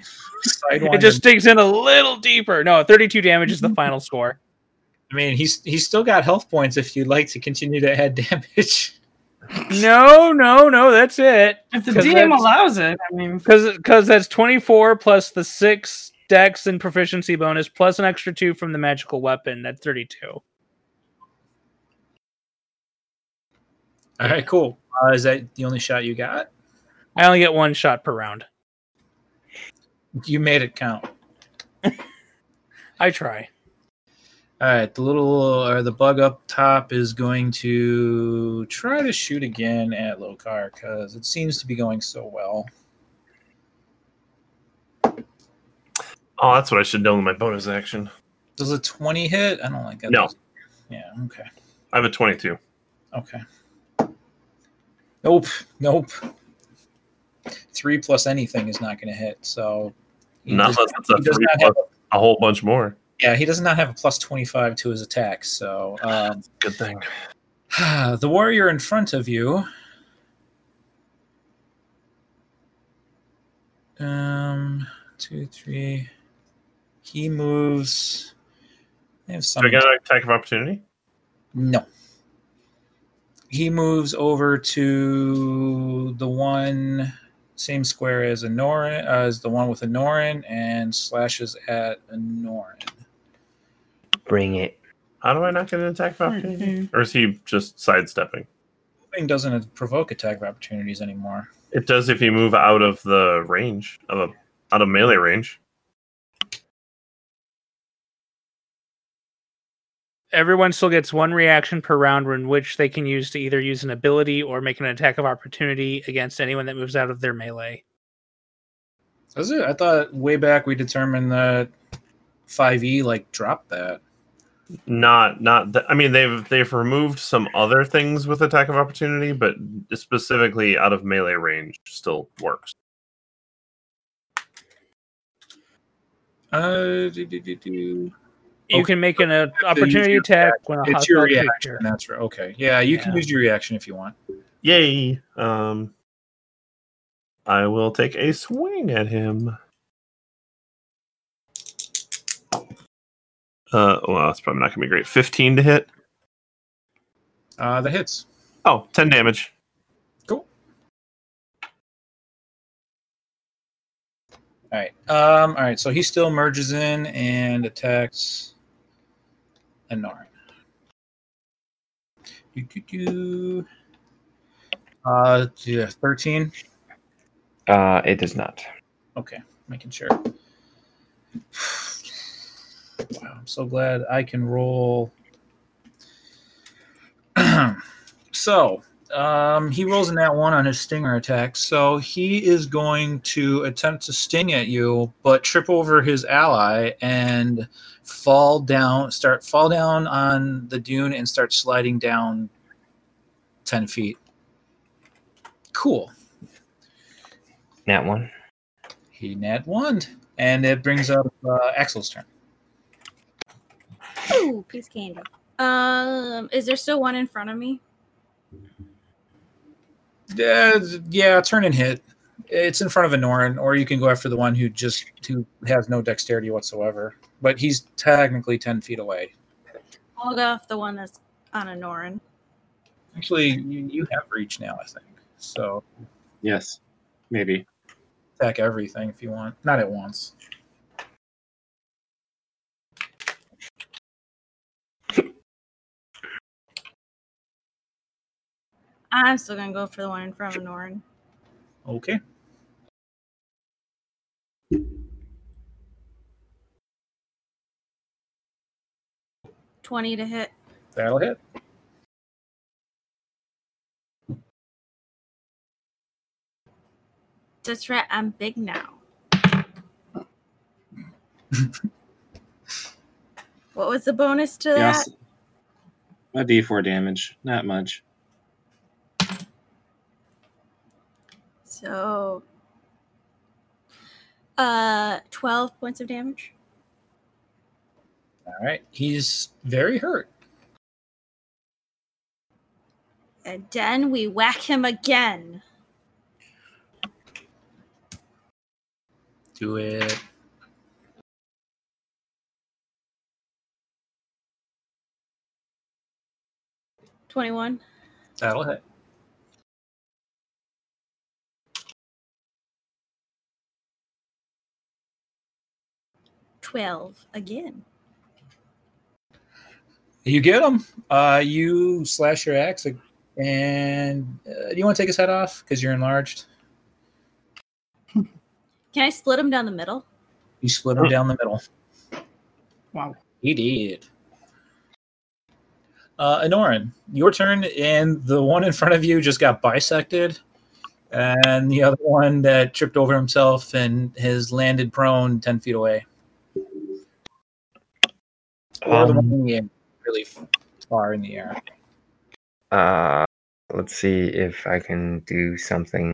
It just digs in a little deeper. No, 32 damage is the final score. I mean, he's he's still got health points if you'd like to continue to add damage. No, no, no, that's it. If the DM allows it, I mean, Because because that's 24 plus the six dex and proficiency bonus plus an extra two from the magical weapon. That's 32. All right, cool. Uh, is that the only shot you got? I only get one shot per round. You made it count. I try. All right, the little or the bug up top is going to try to shoot again at Lokar because it seems to be going so well. Oh, that's what I should know in my bonus action. Does a twenty hit? I don't like that. No. Yeah. Okay. I have a 22. Okay. Nope. Nope. Three plus anything is not going to hit. So. Not unless it's a three plus a whole bunch more. Yeah, he does not have a plus 25 to his attack, So um, Good thing. the warrior in front of you. Um, two, three. He moves. I have some. Do I get an attack of opportunity? No. He moves over to the one same square as Anoran, uh, as the one with Anoran, and slashes at Anoran. Bring it. How do I not get an attack of opportunity? Mm-hmm. Or is he just sidestepping? Moving doesn't provoke attack of opportunities anymore. It does if you move out of the range of a out of melee range. Everyone still gets one reaction per round in which they can use to either use an ability or make an attack of opportunity against anyone that moves out of their melee. Does it? I thought way back we determined that 5e like dropped that. Not not that I mean they've they've removed some other things with attack of opportunity, but specifically out of melee range still works. Uh, do, do, do, do. You Okay. can make an uh, opportunity your attack when a It's your reaction. creature. That's right. Okay. Yeah, you can use your reaction if you want. Yay! Um, I will take a swing at him. Uh, well, that's probably not gonna be great. Fifteen to hit. Uh, that hits. Oh, 10 damage. Cool. All right. Um. All right. So he still merges in and attacks Anorin. Do, do, do. Uh, yeah, 13. Uh, it does not. Okay, making sure. Wow, I'm so glad I can roll. so, um, he rolls in that one on his stinger attack. So he is going to attempt to sting at you, but trip over his ally and fall down, start fall down on the dune and start sliding down 10 feet. Cool. That one. He net one. And it brings up uh, Axel's turn. Ooh, piece of candy. Um, is there still one in front of me? Uh, yeah, turn and hit. It's in front of Anoran, or you can go after the one who just who has no dexterity whatsoever. But he's technically ten feet away. I'll go off the one that's on Anoran. Actually, you, you have reach now, I think. So Yes, maybe. attack everything if you want, not at once. I'm still gonna go for the one in front of Norin. Okay. Twenty to hit. That'll hit. That's right. I'm big now. what was the bonus to that? Yes. A D4 damage, not much. So, uh, twelve points of damage. All right. He's very hurt. And then we whack him again. Do it. Twenty-one. That'll hit. Twelve again. You get him. Uh, you slash your axe, and uh, do you want to take his head off because you're enlarged? Can I split him down the middle? You split him down the middle. Wow. He did. Uh, Anoran, your turn, and the one in front of you just got bisected, and the other one that tripped over himself and has landed prone ten feet away, or the Um, one in the really far in the air. Uh, let's see if I can do something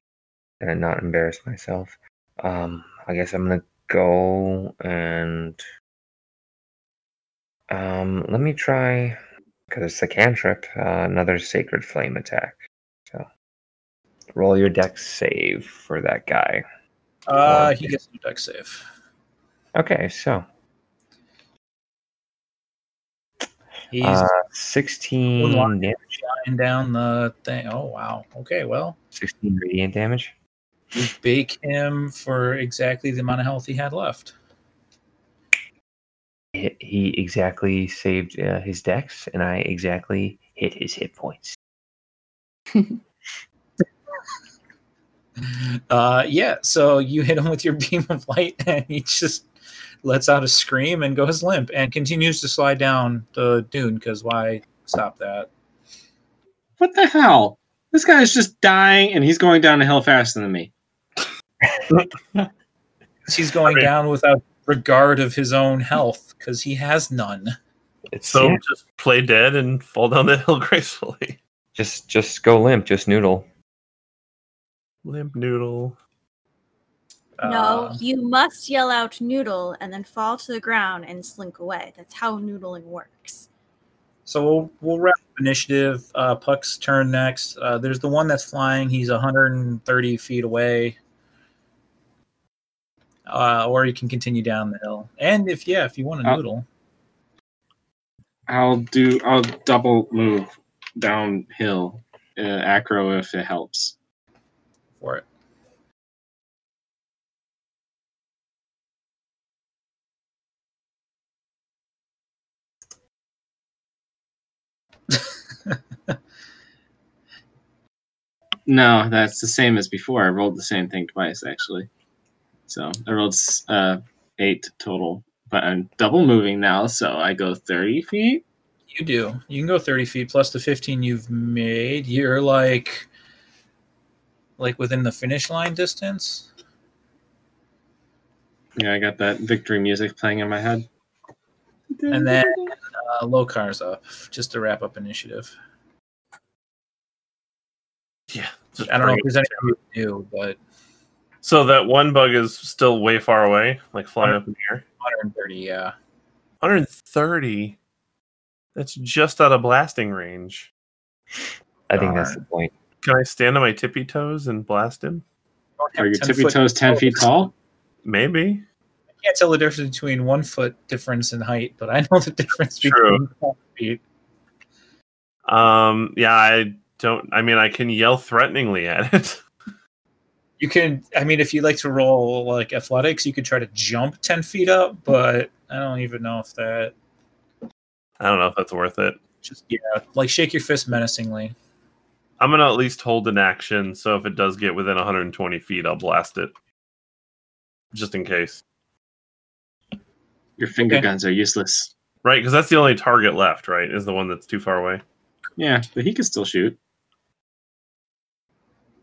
and not embarrass myself. Um, I guess I'm gonna go and um, let me try because it's a cantrip. Uh, another sacred flame attack. So roll your dex save for that guy. Uh, he gets a deck save. Okay, so He's uh, 16 One damage, down the thing. Oh wow. Okay, well, 16 radiant damage. you bake him for exactly the amount of health he had left. He, he exactly saved uh, his dex, and I exactly hit his hit points. Uh, yeah. So you hit him with your beam of light, and he just lets out a scream and goes limp, and continues to slide down the dune. Because why stop that? What the hell? This guy is just dying, and he's going down the hill faster than me. He's going I mean- down without regard of his own health because he has none. It's So yeah, just play dead and fall down the hill gracefully. just just go limp, just noodle. Limp noodle. No, Uh, you must yell out noodle and then fall to the ground and slink away. That's how noodling works. So we'll we'll wrap initiative. Uh, Puck's turn next. Uh, there's the one that's flying. He's 130 feet away. Uh, or you can continue down the hill. And if yeah, if you want to Uh, noodle, I'll do. I'll double move downhill, uh, acro if it helps. for it. No, that's the same as before. I rolled the same thing twice actually. So I rolled uh, eight total, but I'm double moving now, so I go thirty feet. You do. You can go 30 feet plus the 15 you've made. You're like like within the finish line distance. Yeah, I got that victory music playing in my head. And then uh, Lokar's up just to wrap up initiative. Yeah. just I don't know bring if there's anything you can do, but So that one bug is still way far away, like flying up in the air. 130, yeah. 130. That's just out of blasting range. I think that's the point. Can I stand on my tippy toes and blast him? Are your tippy toes ten feet tall? Maybe. I can't tell the difference between one foot difference in height, but I know the difference True. between five feet. Um. Yeah. I don't. I mean, I can yell threateningly at it. You can, I mean, if you like to roll like athletics, you could try to jump 10 feet up, but I don't even know if that I don't know if that's worth it. just, yeah, like shake your fist menacingly. I'm gonna at least hold an action, so if it does get within 120 feet, I'll blast it, just in case. Your finger Okay. guns are useless. Right? Because that's the only target left. Right? Is the one that's too far away. Yeah, but he can still shoot.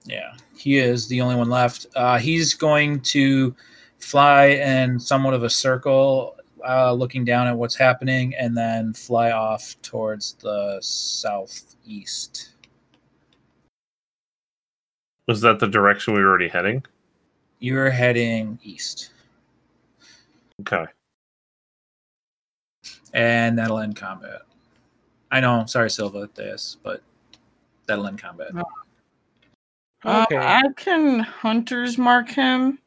Yeah, he is the only one left. Uh, he's going to fly in somewhat of a circle, uh, looking down at what's happening, and then fly off towards the southeast. Was that the direction we were already heading? You're heading east, Okay. and that'll end combat. I know, sorry, Silva, this, but that'll end combat. Uh, Okay. I can hunters mark him.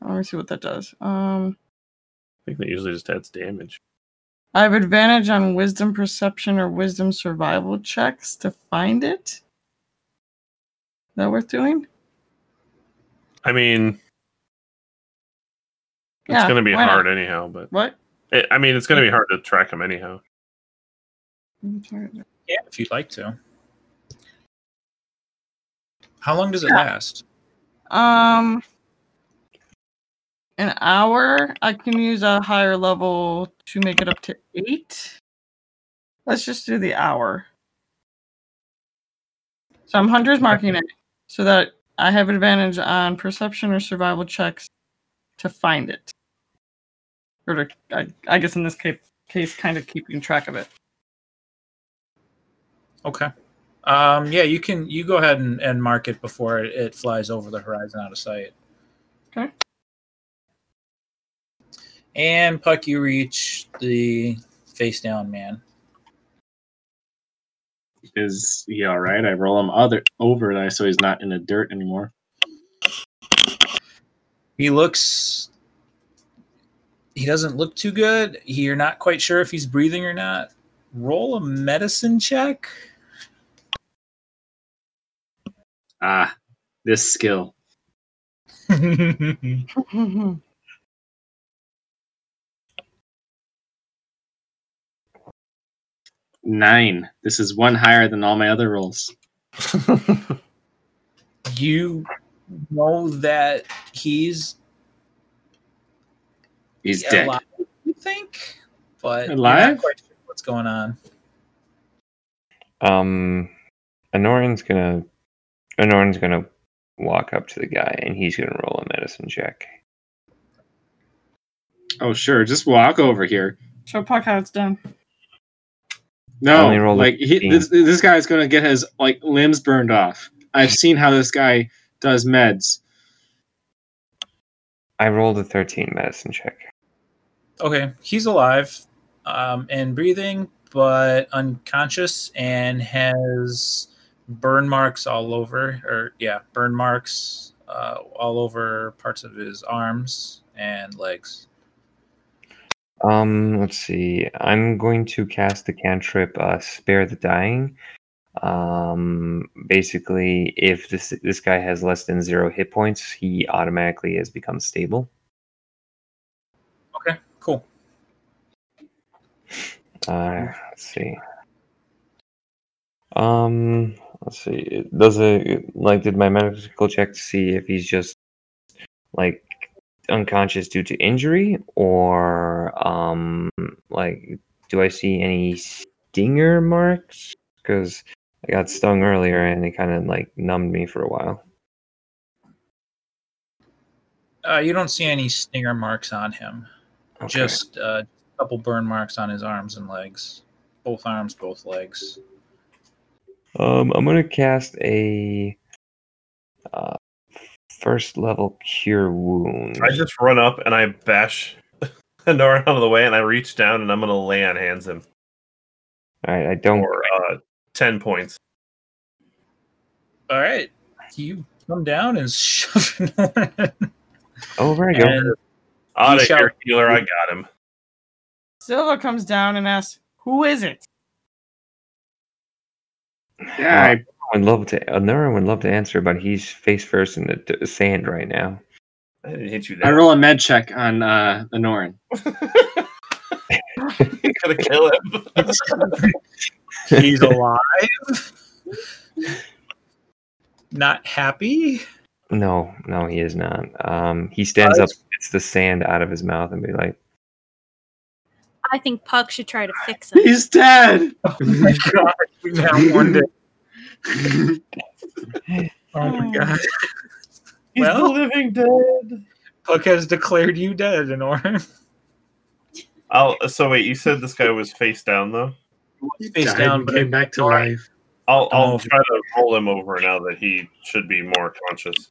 Let me see what that does. Um, I think that usually just adds damage. I have advantage on wisdom perception or wisdom survival checks to find it. Is that worth doing? I mean, it's gonna be why not? hard anyhow. But What? it, I mean, it's gonna be hard to track him anyhow. Yeah, if you'd like to. How long does it Yeah. last? Um, an hour. I can use a higher level to make it up to eight. Let's just do the hour. So I'm hunters marking it so that I have advantage on perception or survival checks to find it. Or to, I, I guess in this case, case, kind of keeping track of it. Okay. Um, yeah, you can you go ahead and, and mark it before it, it flies over the horizon out of sight. Okay. And Puck, you reach the face down man. Is he all right? I roll him other over there so he's not in the dirt anymore. He looks. He doesn't look too good. You're not quite sure if he's breathing or not. Roll a medicine check. Ah, this skill. Nine. This is one higher than all my other rolls. you know that he's He's dead. alive, you think, but you're Alive? not quite sure what's going on. Um, Anoran's gonna Anoran's gonna walk up to the guy and he's gonna roll a medicine check. Oh, sure. Just walk over here. Show Puck how it's done. No, Only rolled a like he, 15. this, this guy's gonna get his like limbs burned off. I've seen how this guy does meds. I rolled a thirteen medicine check. Okay, he's alive um, and breathing, but unconscious and has burn marks all over, or yeah, burn marks uh, all over parts of his arms and legs. Um, let's see. I'm going to cast the cantrip uh, "Spare the Dying." Um, basically, if this this guy has less than zero hit points, he automatically has become stable. Okay, cool. Uh, let's see. Um, Let's see. Does it like did my medical check to see if he's just like unconscious due to injury or um like do I see any stinger marks? Because I got stung earlier and it kind of like numbed me for a while. Uh, you don't see any stinger marks on him. Okay. Just uh, a couple burn marks on his arms and legs. Both arms, both legs. Um, I'm gonna cast a uh, first level cure wound. I just run up and I bash Nora out of the way, and I reach down and I'm gonna lay on hands him All right, I don't. for uh, ten points. All right. You come down and shove it. Oh, there I go. Out of here, healer! I got him. Silva comes down and asks, "Who is it?" Yeah, I, I would love to. Nora would love to answer, but he's face first in the d- sand right now. I didn't hit you I roll a med check on uh, Anoran. you gotta kill him. he's alive. Not happy. No, no, he is not. Um, he stands Uh, up, gets the sand out of his mouth, and be like, I think Puck should try to fix him. He's dead. Oh my god. We found one day. Oh my god. He's Well- the living dead. Puck has declared you dead, Anoran. I'll. So wait, you said this guy was face down though. Face Died down, but came back to life. I'll. I'll Oh. try to roll him over now that he should be more conscious.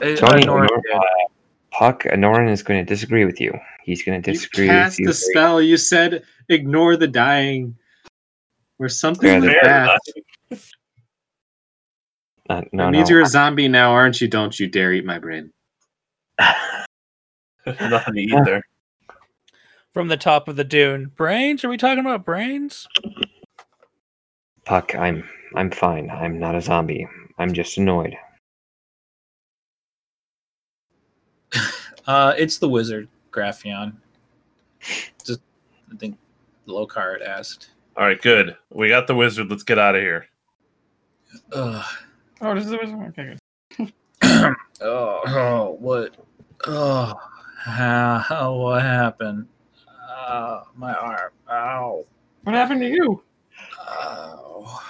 Tony, Anoran Nor- uh, Puck, Anoran is going to disagree with you. He's going to You cast the spell. You said ignore the dying, or something like Fair that. enough. Uh, that no, means no. you're a zombie now, aren't you? Don't you dare eat my brain. Nothing to eat there. From the top of the dune. Brains? Are we talking about brains? Puck, I'm, I'm fine. I'm not a zombie. I'm just annoyed. Uh, it's the wizard, Graphion. Just, I think Lokar had asked. All right, good. We got the wizard. Let's get out of here. Ugh. Oh, this is okay. Good. oh, oh, what? Oh, how, how, what happened? Uh, my arm. Ow. What happened to you? Ow.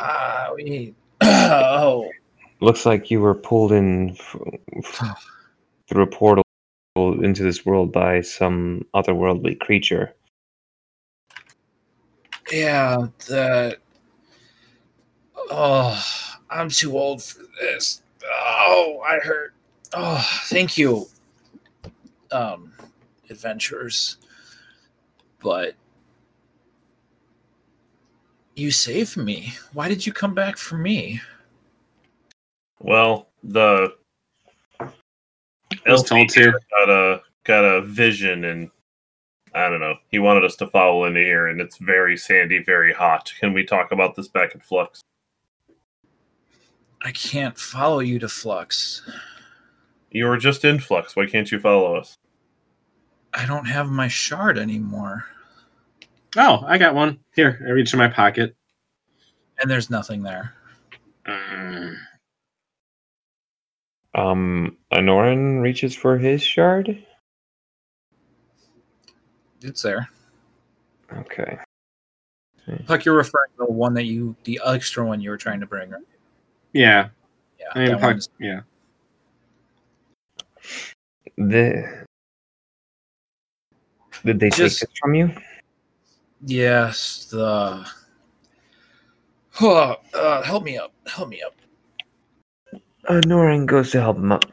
Ah, we need. Oh, Looks like you were pulled in f- f- through a portal into this world by some otherworldly creature. yeah, that. Oh, I'm too old for this. Oh, I hurt. Oh, thank you, um, adventurers. But you saved me. Why did you come back for me? Well, the was told to. got a got a vision, and I don't know. He wanted us to follow into here, and it's very sandy, very hot. Can we talk about this back at Flux? I can't follow you to Flux. You were just in Flux. Why can't you follow us? I don't have my shard anymore, Oh, I got one. Here, I reach in my pocket. and there's nothing there. Um, Anoran reaches for his shard. It's there. Okay. Like you're referring to the one that you, the extra one you were trying to bring. Right? Yeah, Yeah, I mean, that po- yeah. The did they Just- take this from you? Yes, the. Oh, uh, help me up. Help me up. Uh, Anoran goes to help him up.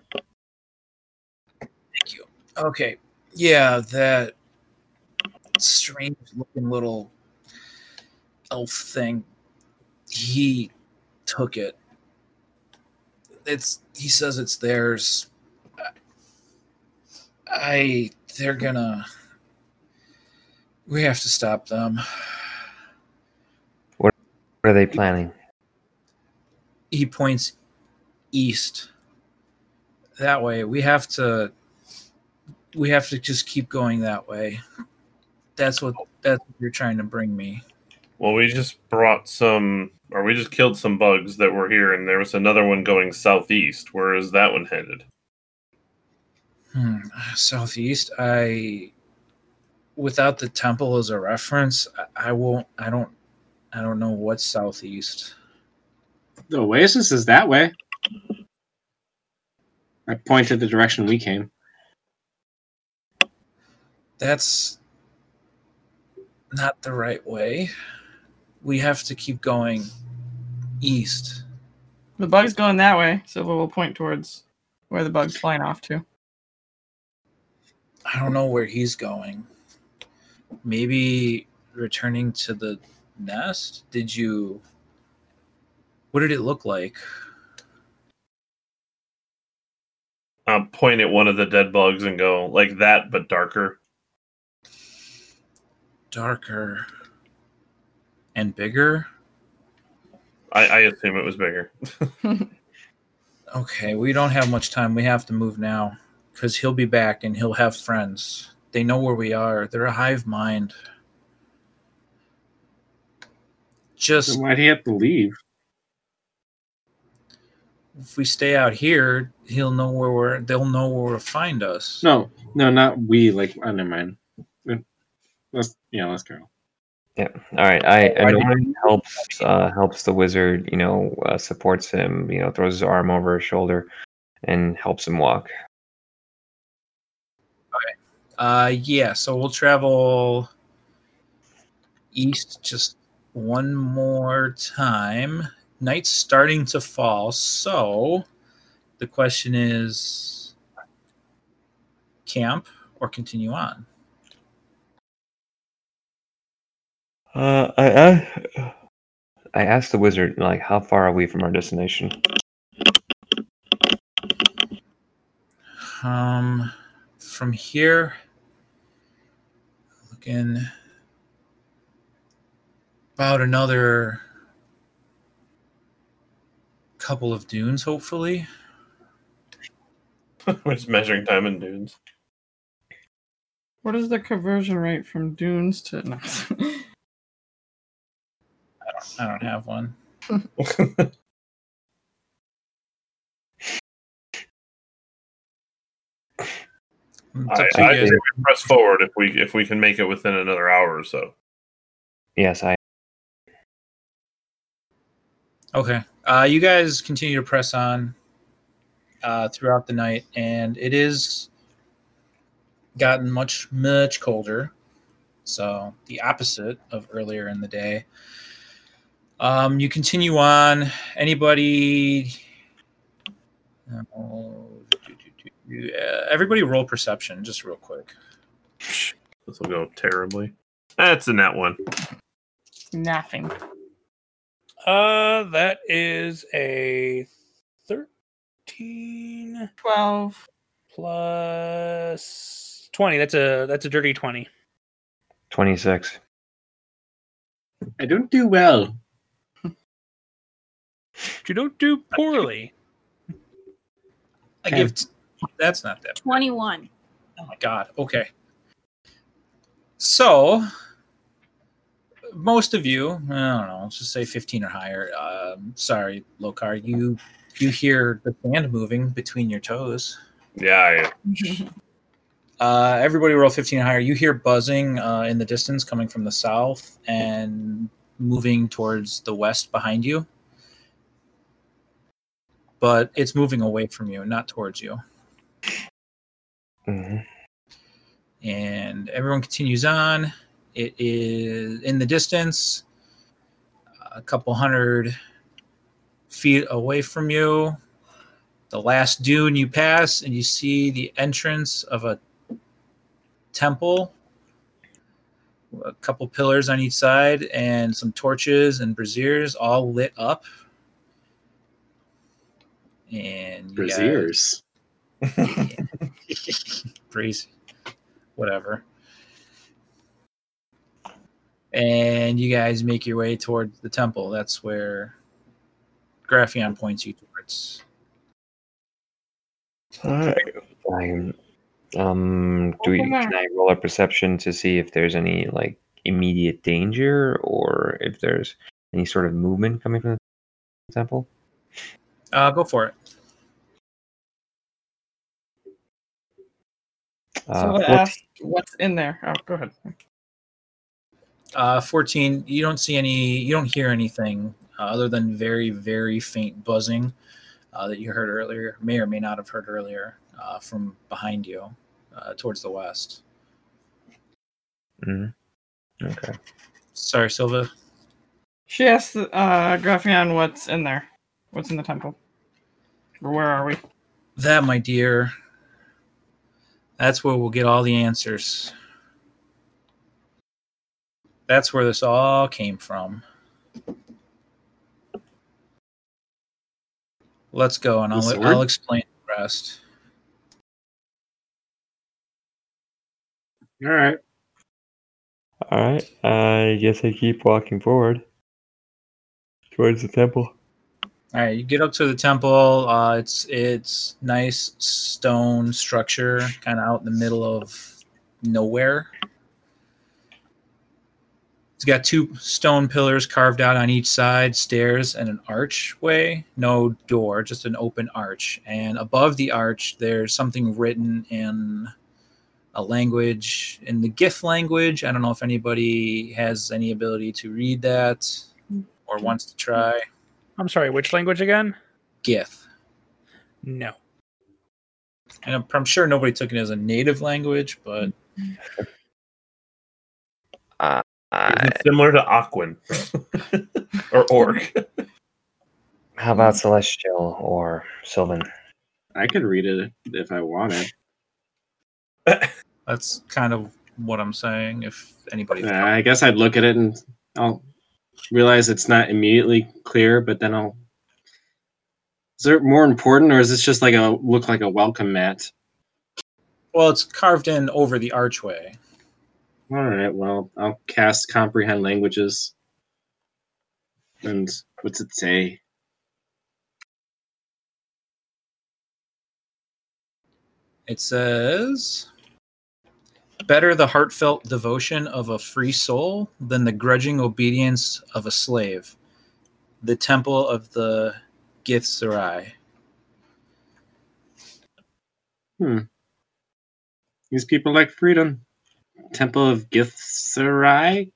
Thank you. Okay. Yeah, that strange looking little elf thing. He took it. It's he says it's theirs. I they're gonna we have to stop them. What are they planning? He points east. That way. We have to we have to just keep going that way. That's what that's what you're trying to bring me. Well, we just brought some, or we just killed some bugs that were here, and there was another one going southeast. Where is that one headed? Hmm, southeast. I, without the temple as a reference, I, I won't. I don't. I don't know what's southeast. The oasis is that way. I pointed the direction we came. That's not the right way. We have to keep going east. The bug's going that way, so we'll point towards where the bug's flying off to. I don't know where he's going. Maybe returning to the nest? Did you. What did it look like? Uh, point at one of the dead bugs and go like that, but darker. Darker and bigger? I, I assume it was bigger. Okay, we don't have much time. We have to move now because he'll be back and he'll have friends. They know where we are. They're a hive mind. Just Then why'd he have to leave? If we stay out here, he'll know where we're. They'll know where to find us. No, no, not we. Like, oh, never mind. Let's, yeah, let's go. Yeah. All right. I Why did helps uh, helps the wizard. You know, uh, supports him. You know, throws his arm over his shoulder, and helps him walk. All right. Uh, yeah. So we'll travel east just one more time. Night's starting to fall, so the question is: camp or continue on? Uh, I, I I asked the wizard like, how far are we from our destination? Um, from here, looking about another couple of dunes, hopefully. We're just measuring time in dunes. What is the conversion rate from dunes to? No. I don't have one. I, up I guys. we press forward if we if we can make it within another hour or so. Yes, I. Okay. Uh, you guys continue to press on uh, throughout the night, and it is gotten much, much colder. So, the opposite of earlier in the day. Um, you continue on. Anybody. Oh, do, do, do, uh, everybody roll perception, just real quick. This will go terribly. That's a net one. Nothing. Uh, that is a thirteen 12. plus twenty. That's a that's a dirty twenty. Twenty six. I don't do well. You don't do poorly. I give. T- that's not that 21. Oh my god. Okay. So, most of you, I don't know, let's just say 15 or higher. Um, sorry, Lokar, you you hear the sand moving between your toes. Yeah, Uh, everybody roll 15 or higher. You hear buzzing uh, in the distance coming from the south and moving towards the west behind you. But it's moving away from you, not towards you. hmm and everyone continues on. It is in the distance, a couple hundred feet away from you. The last dune you pass, and you see the entrance of a temple. A couple pillars on each side, and some torches and braziers all lit up. And braziers, guys- Braziers. Whatever. And you guys make your way towards the temple. That's where Graphion points you towards. I, um, do we, can I roll a perception to see if there's any like immediate danger or if there's any sort of movement coming from the temple? Uh, go for it. Uh, so I 14 asked what's in there. Oh, go ahead. Uh, 14, you don't see any, you don't hear anything uh, other than very, very faint buzzing uh, that you heard earlier, may or may not have heard earlier uh, from behind you uh, towards the west. Mhm. Okay. Sorry, Silva. She asked uh, Graphion what's in there. What's in the temple? Or where are we? That, my dear, that's where we'll get all the answers. That's where this all came from. Let's go, and I'll. I'll explain the rest. All right. All right. I guess I keep walking forward towards the temple. All right, you get up to the temple. Uh, it's it's nice stone structure, kind of out in the middle of nowhere. It's got two stone pillars carved out on each side, stairs, and an archway. No door, just an open arch. And above the arch, there's something written in a language, in the Gith language. I don't know if anybody has any ability to read that or wants to try. I'm sorry, which language again? Gith. No. And I'm, I'm sure nobody took it as a native language, but Uh, Is it similar to Aquan or Orc? how about Celestial or Sylvan? I could read it if I wanted. that's kind of what I'm saying. If anybody, Uh, I guess I'd look at it and I'll realize it's not immediately clear, but then I'll. Is there more important, or is this just like a look like a welcome mat? well, it's carved in over the archway. All right. Well, I'll cast comprehend languages. And what's it say? It says, "Better the heartfelt devotion of a free soul than the grudging obedience of a slave." The temple of the Githzerai. Hmm. These people like freedom. Temple of Githzerai?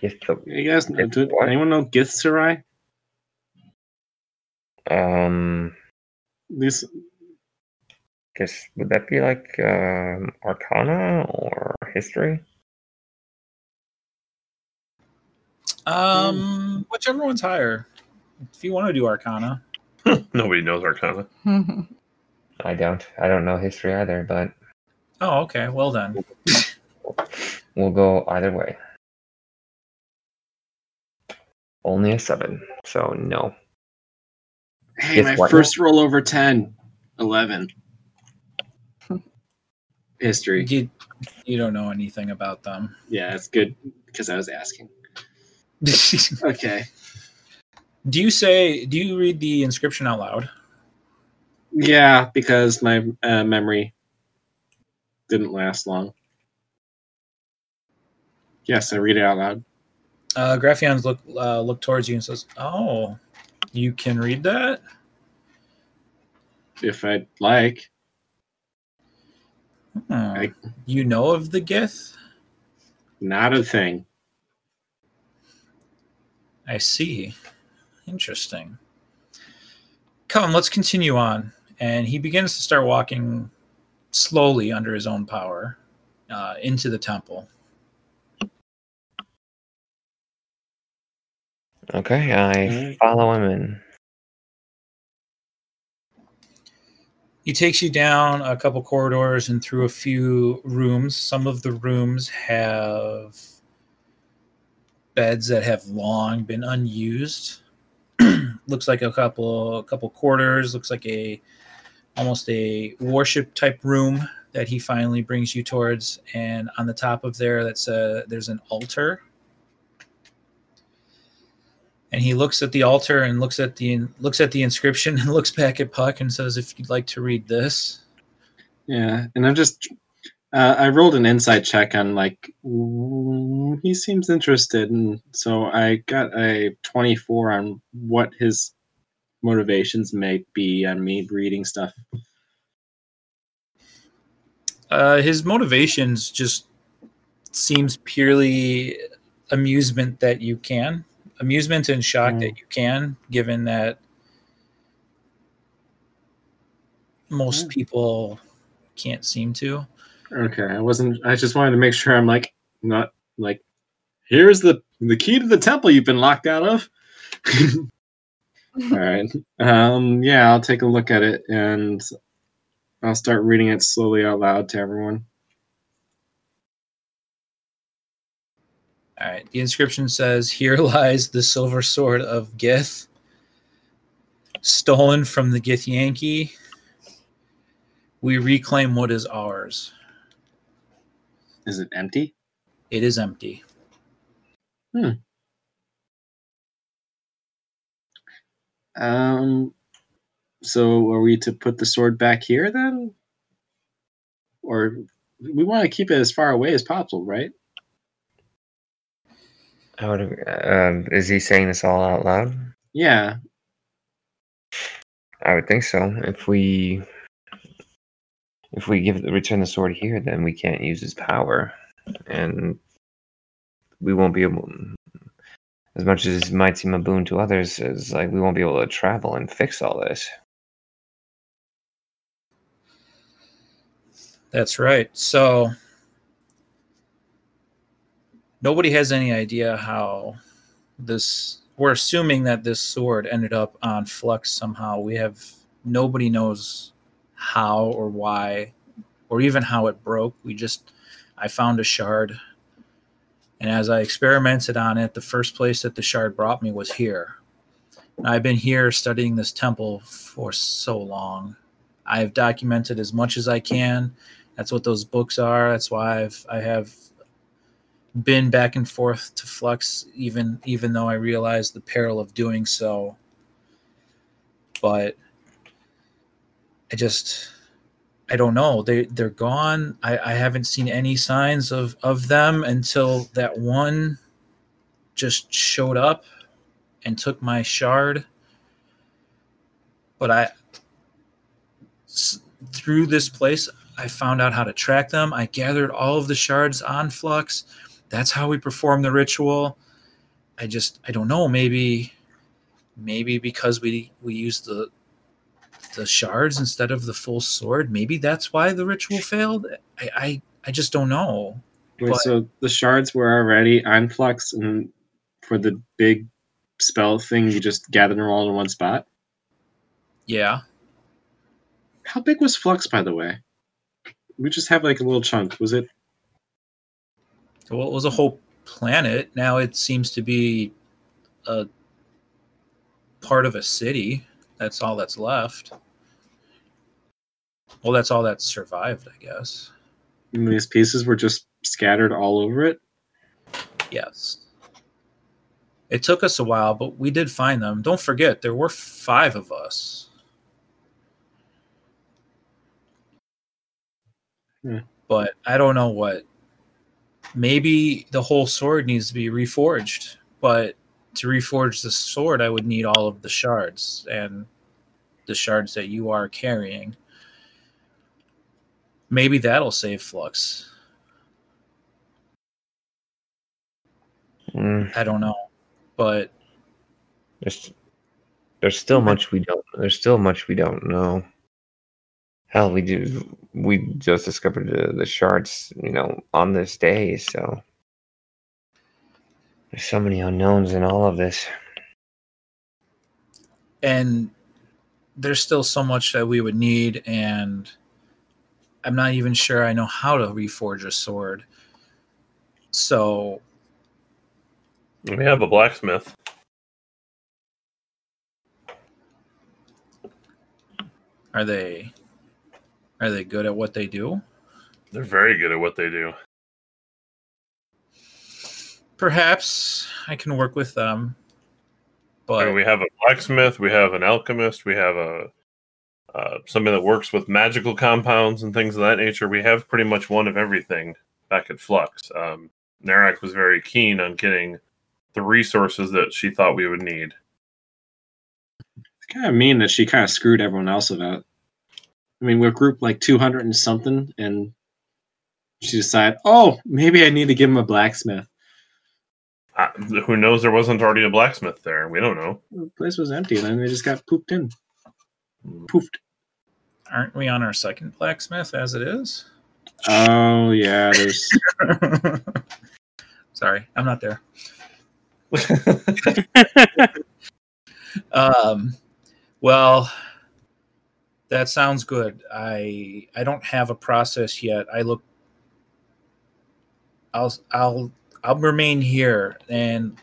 Yes, so, You guys, Gith do anyone know Githzerai? um, this. guess would that be like um, Arcana or History? Um, whichever one's higher. If you want to do Arcana, Nobody knows Arcana. I don't. I don't know history either, but oh, okay. Well then, we'll go either way. Only a seven, so no. Hey, Guess my what? first roll over 10. 11. History. you you don't know anything about them. Yeah, it's good because I was asking. Okay. do you say? Do you read the inscription out loud? Yeah, because my uh, memory didn't last long. Yes, I read it out loud. Uh, Graphions look uh, look towards you and says, "Oh, you can read that." If I'd like. Hmm. I- You know of the Gith? Not a thing. I see. Interesting. Come, let's continue on. And he begins to start walking slowly under his own power uh, into the temple. Okay, I follow him in. He takes you down a couple corridors and through a few rooms. Some of the rooms have beds that have long been unused. looks like a couple a couple quarters. Looks like a almost a worship type room that he finally brings you towards. And on the top of there, that's a there's an altar. And he looks at the altar and looks at the looks at the inscription and looks back at Puck and says, "If you'd like to read this." Yeah, and I'm just Uh, I rolled an insight check on like he seems interested, and so I got a twenty-four on what his motivations may be on me reading stuff. Uh, his motivations just seems purely amusement that you can amusement and shock Mm. that you can given that most Mm. people can't seem to Okay, I wasn't. I just wanted to make sure I'm like not like here's the the key to the temple you've been locked out of. All right. Um. Yeah, I'll take a look at it and I'll start reading it slowly out loud to everyone. All right the inscription says here lies the silver sword of gith stolen from the githyanki we reclaim what is ours Is it empty? it is empty Hmm. Um. So, are we to put the sword back here then, or we want to keep it as far away as possible, right? I would. Uh, is he saying this all out loud? Yeah. I would think so. If we if we give return the sword here, then we can't use his power, and we won't be able. As much as it might seem a boon to others, is like we won't be able to travel and fix all this. That's right. So nobody has any idea how this. We're assuming that this sword ended up on Flux somehow. We have nobody knows how or why, or even how it broke. We just, I found a shard, and as I experimented on it, the first place that the shard brought me was here. And I've been here studying this temple for so long. I have documented as much as I can that's what those books are that's why i've i have been back and forth to flux even even though i realized the peril of doing so but i just i don't know they they're gone i i haven't seen any signs of of them until that one just showed up and took my shard but i through this place I found out how to track them. I gathered all of the shards on Flux. That's how we perform the ritual. I just I don't know, maybe maybe because we we use the the shards instead of the full sword, maybe that's why the ritual failed. I I, I just don't know. Wait, But- so the shards were already on Flux, and for the big spell thing, you just gathered them all in one spot. Yeah. How big was Flux, by the way? We just have like a little chunk. Was it? Well, it was a whole planet. Now it seems to be a part of a city. That's all that's left. Well, that's all that's survived, I guess. These pieces were just scattered all over it. Yes. It took us a while, but we did find them. Don't forget, there were five of us. Hmm. But I don't know what. Maybe the whole sword needs to be reforged, but to reforge the sword, I would need all of the shards and the shards that you are carrying. Maybe that'll save Flux. Mm, I don't know. But there's there's still much we don't. There's still much we don't know. Hell, we do. We just discovered the, the shards, you know, on this day. So there's so many unknowns in all of this. and there's still so much that we would need and i'm not even sure i know how to reforge a sword so We have a blacksmith. are they are they good at what they do They're very good at what they do. perhaps i can work with them I but mean, we have a blacksmith, we have an alchemist, we have a uh, somebody that works with magical compounds and things of that nature. We have pretty much one of everything back at Flux. Um, Narak was very keen on getting the resources that she thought we would need. It's kind of mean that she kind of screwed everyone else about. I mean, we're grouped like 200 and something, and she decided, oh, maybe I need to give him a blacksmith. Uh, who knows? There wasn't already a blacksmith there. We don't know. The place was empty, and then they just got pooped in. Poofed. Aren't we on our second blacksmith as it is? Oh, yeah, there's. Sorry, I'm not there. Um, well, that sounds good. I I don't have a process yet. I look. I'll I'll I'll remain here and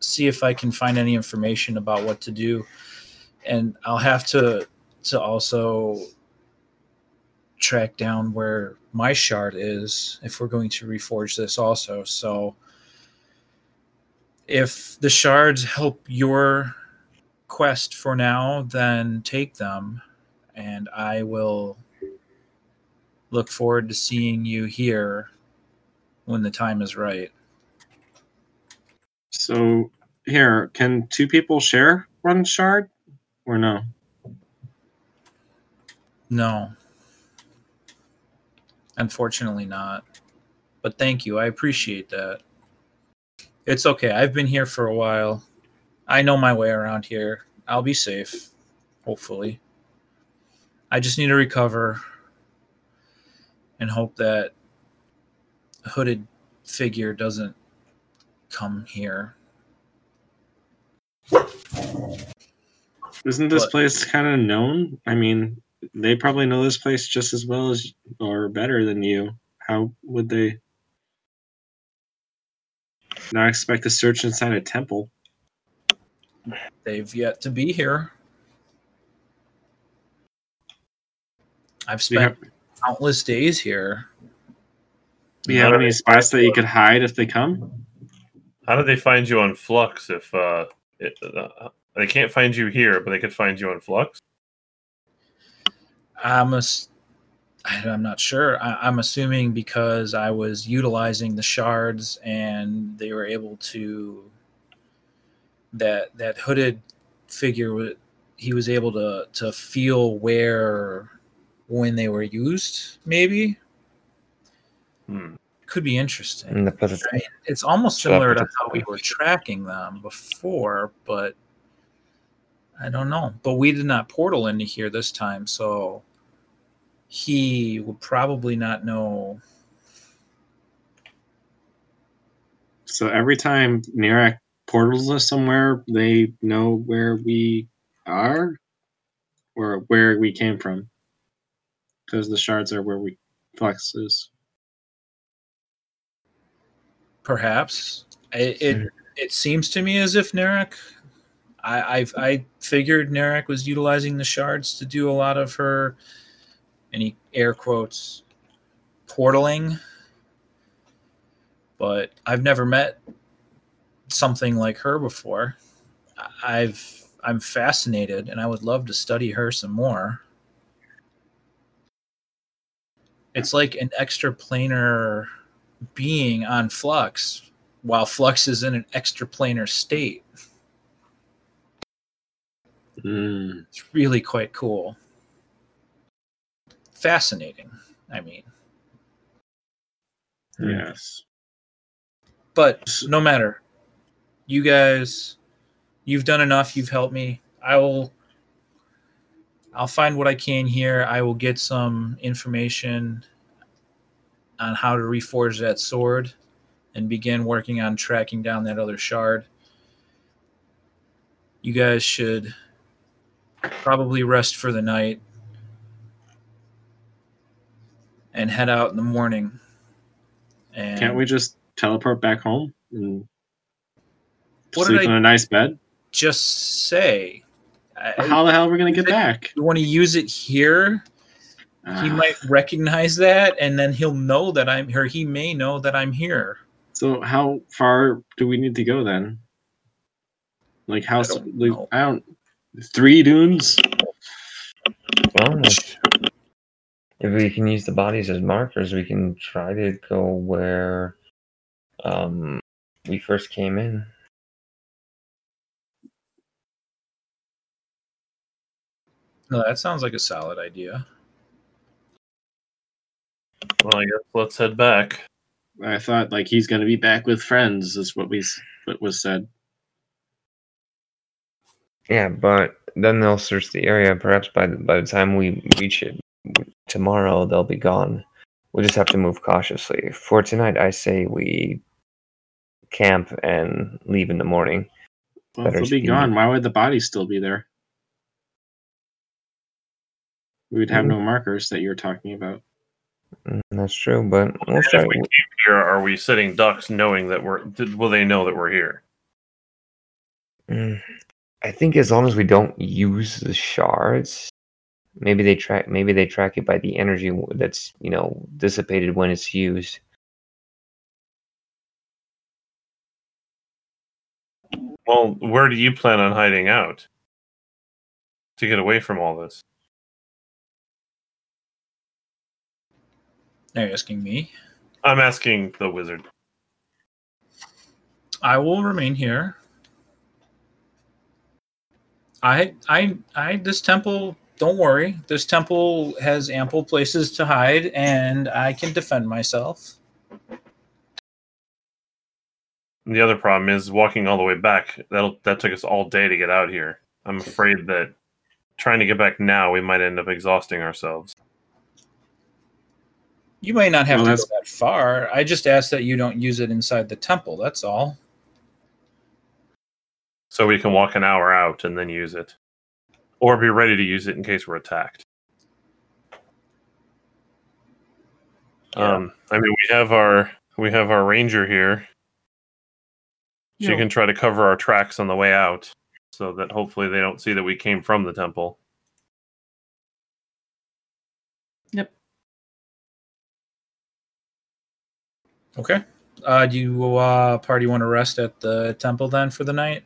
see if I can find any information about what to do, and I'll have to to also track down where my shard is if we're going to reforge this also. So if the shards help your quest for now, then take them, and I will look forward to seeing you here when the time is right. So, here, can two people share one shard? Or no? No. Unfortunately, not. But thank you. I appreciate that. It's okay. I've been here for a while. I know my way around here. I'll be safe, hopefully. I just need to recover and hope that a hooded figure doesn't come here. Isn't this What? place kind of known? I mean, they probably know this place just as well as or better than you. How would they not expect to search inside a temple? They've yet to be here. I've Do you have, spent countless days here. do you have any spots that you could hide if they come? How did they find you on Flux if uh, it, uh, they can't find you here, but they could find you on Flux? I'm ass- I- I'm not sure. I, I'm assuming because I was utilizing the shards and they were able to that that hooded figure he was able to to feel where when they were used maybe Hmm. could be interesting And the put I mean, it's almost similar to how we were tracking them before, but I don't know. But we did not portal into here this time, so he would probably not know. So every time Nirak portals us somewhere, they know where we are or where we came from. Because the shards are where we flex is. Perhaps it it, it seems to me as if Narek. I I've, I figured Narek was utilizing the shards to do a lot of her, any air quotes, portaling. But I've never met something like her before. I- I've I'm fascinated, and I would love to study her some more. It's like an extra planar being on Flux, while Flux is in an extra planar state. Mm. It's really quite cool. Fascinating, I mean. Yes. But no matter. You guys, you've done enough. You've helped me. I will. I'll find what I can here. I will get some information on how to reforge that sword and begin working on tracking down that other shard. You guys should probably rest for the night and head out in the morning. And Can't we just teleport back home and sleep I- in a nice bed? just say? I, How the hell are we gonna get back? you want to use it here? He Ah, might recognize that, and then he'll know that I'm here. He may know that I'm here. So how far do we need to go then? Like how? I s- don't like. I don't. Three dunes. Well, know. Let's- If we can use the bodies as markers, we can try to go where um, we first came in. No, that sounds like a solid idea. Well, I guess let's head back. I thought like he's gonna be back with friends is what we what was said. Yeah, but then they'll search the area. Perhaps by the, by the time we reach it tomorrow, they'll be gone. We'll just have to move cautiously. For tonight, I say we camp and leave in the morning. Well, if they'll be gone. Why would the bodies still be there? We would have Mm. no markers that you're talking about. Mm, That's true, but we'll And try. if we came here, are we sitting ducks knowing that we're? did- Will they know that we're here? Mm, I think as long as we don't use the shards, maybe they track. Maybe they track it by the energy that's you know dissipated when it's used. Well, where do you plan on hiding out to get away from all this? Are you asking me? I'm asking the wizard. I will remain here. I, I, I. This temple. Don't worry. This temple has ample places to hide, and I can defend myself. And the other problem is walking all the way back. That'll that took us all day to get out here. I'm afraid that trying to get back now, we might end up exhausting ourselves. You may not have Well, to go that far. I just ask that you don't use it inside the temple. That's all. So we can walk an hour out and then use it, or be ready to use it in case we're attacked. Yeah. Um, I mean, we have our we have our ranger here. She Yeah. can try to cover our tracks on the way out, so that hopefully they don't see that we came from the temple. Okay. Uh, do you uh, party want to rest at the temple then for the night,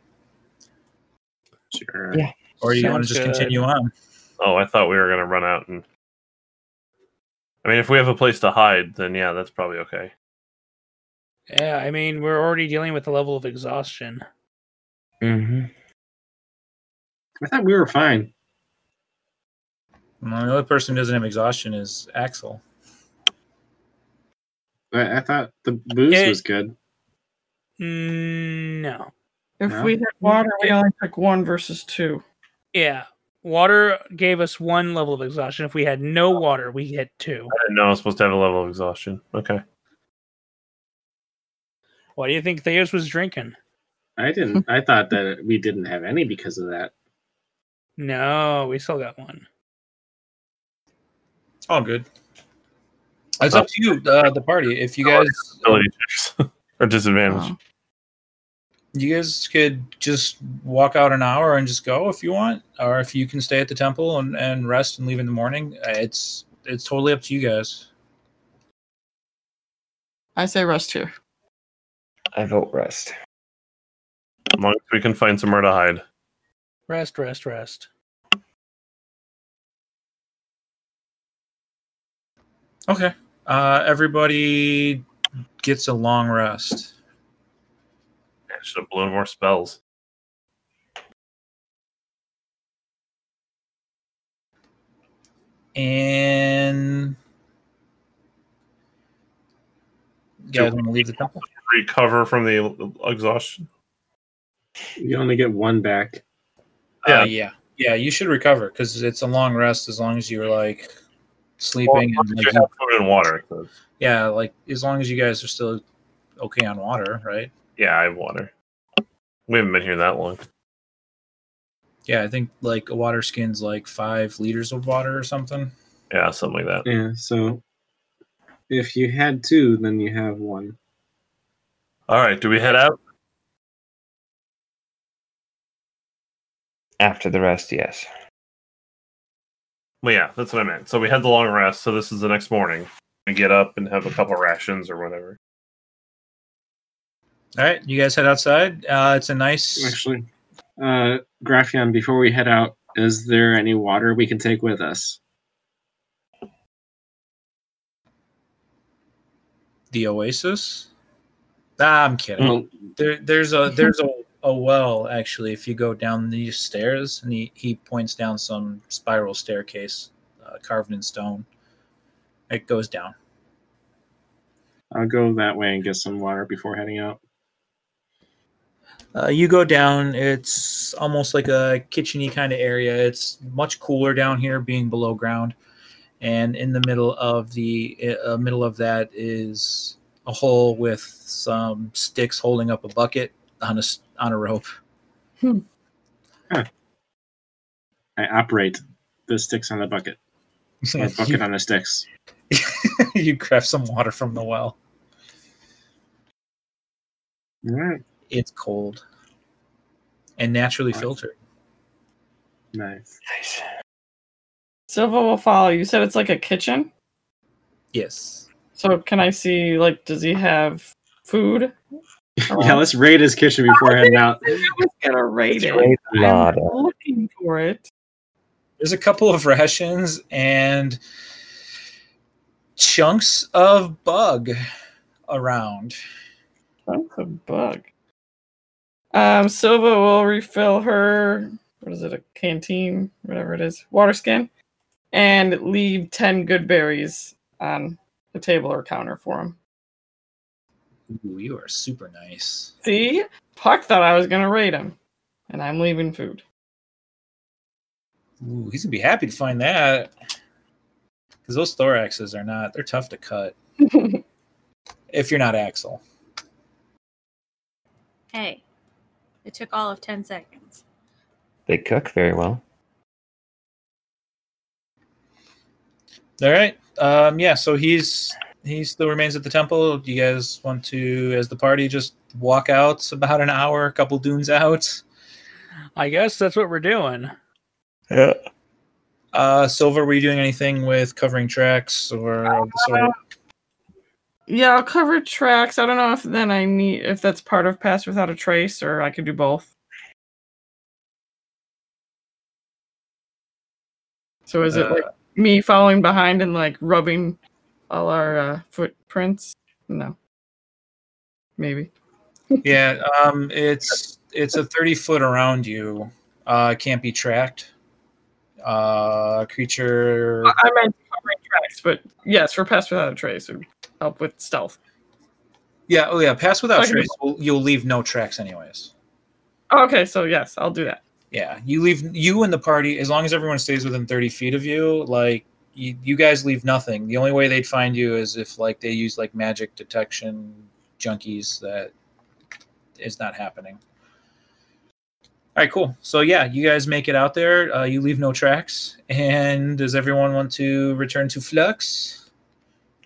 Sure. Yeah. or do you want to just good. continue on? Oh, I thought we were gonna run out and. I mean, if we have a place to hide, then yeah, that's probably okay. Yeah, I mean, we're already dealing with a level of exhaustion. Mm-hmm. I thought we were fine. Well, the only person who doesn't have exhaustion is Axel. But I thought the booze It- was good. Mm, no. If No? we had water, we only took one versus two. Yeah. Water gave us one level of exhaustion. If we had no water, we hit two. I didn't know I was supposed to have a level of exhaustion. Okay. What do you think Theos was drinking? I didn't. I thought that we didn't have any because of that. No, we still got one. All good. It's up to you, uh, the party. If you guys, Ability checks or disadvantage. Oh. you guys could just walk out an hour and just go if you want, or if you can stay at the temple and, and rest and leave in the morning. uh, It's it's totally up to you guys. I say rest here. I vote rest. As long as we can find somewhere to hide. Rest, rest, rest. Okay. Uh, everybody gets a long rest. I should have blown more spells. And you guys want to leave the temple? Recover from the exhaustion. You only get one back. Yeah, Yeah. uh, yeah, yeah. You should recover because it's a long rest as long as you're like sleeping Well, and you like, have food and water. so- yeah, like as long as you guys are still okay on water, right? Yeah, I have water. We haven't been here that long. Yeah, I think like a water skin's like five liters of water or something. Yeah, something like that. Yeah. So if you had two, then you have one. All right, do we head out? After the rest, yes. Well, yeah, that's what I meant. So we had the long rest. So this is the next morning. We get up and have a couple rations or whatever. All right, you guys head outside. Uh, it's a nice. Actually, uh, Graphion, before we head out, is there any water we can take with us? The oasis? Nah, I'm kidding. Well, there, there's a there's a a well actually. If you go down these stairs, and he, he points down some spiral staircase uh, carved in stone. It goes down. I'll go that way and get some water before heading out. Uh, you go down. It's almost like a kitcheny kind of area. It's much cooler down here, being below ground. And in the middle of the uh, middle of that is a hole with some sticks holding up a bucket on a s- on a rope. Hmm. I operate the sticks on the bucket. Or bucket on the sticks. you grab some water from the well. All right. It's cold and naturally Nice. filtered. Nice. Nice. Silva will follow. You said it's like a kitchen. Yes. So can I see like does he have food? Yeah, let's raid his kitchen before heading out. I was gonna rate it. Great I'm looking for it. There's a couple of rations and chunks of bug around. That's a bug. Um, Silva will refill her. What is it? A canteen, whatever it is, water skin, and leave ten good berries on the table or counter for him. Ooh, you are super nice. See, Puck thought I was gonna raid him, and I'm leaving food. Ooh, he's gonna be happy to find that. Because those thoraxes are not, they're tough to cut if you're not Axel. Hey, it took all of 10 seconds. They cook very well. All right. Um, yeah, so he's he still remains at the temple. Do you guys want to, as the party, just walk out about an hour, a couple dunes out? I guess that's what we're doing. Yeah. Uh, Silver, were you doing anything with covering tracks or of the sort? Yeah, I'll cover tracks. I don't know if then I need if that's part of Pass Without a Trace or I could do both. So is it like Uh, me following behind and like rubbing all our uh, footprints? No. Maybe. yeah, um, it's it's a thirty foot around you. Uh, can't be tracked. Uh, creature. I meant covering tracks, but yes, for Pass Without a Trace would help with stealth. Yeah, oh yeah. Pass without Okay. trace. You'll leave no tracks, anyways. Okay, so yes, I'll do that. Yeah, you leave you and the party as long as everyone stays within thirty feet of you. Like you, you guys leave nothing. The only way they'd find you is if like they use like magic detection junkies. That is not happening. All right, cool. So yeah, you guys make it out there. Uh, you leave no tracks. And does everyone want to return to Flux?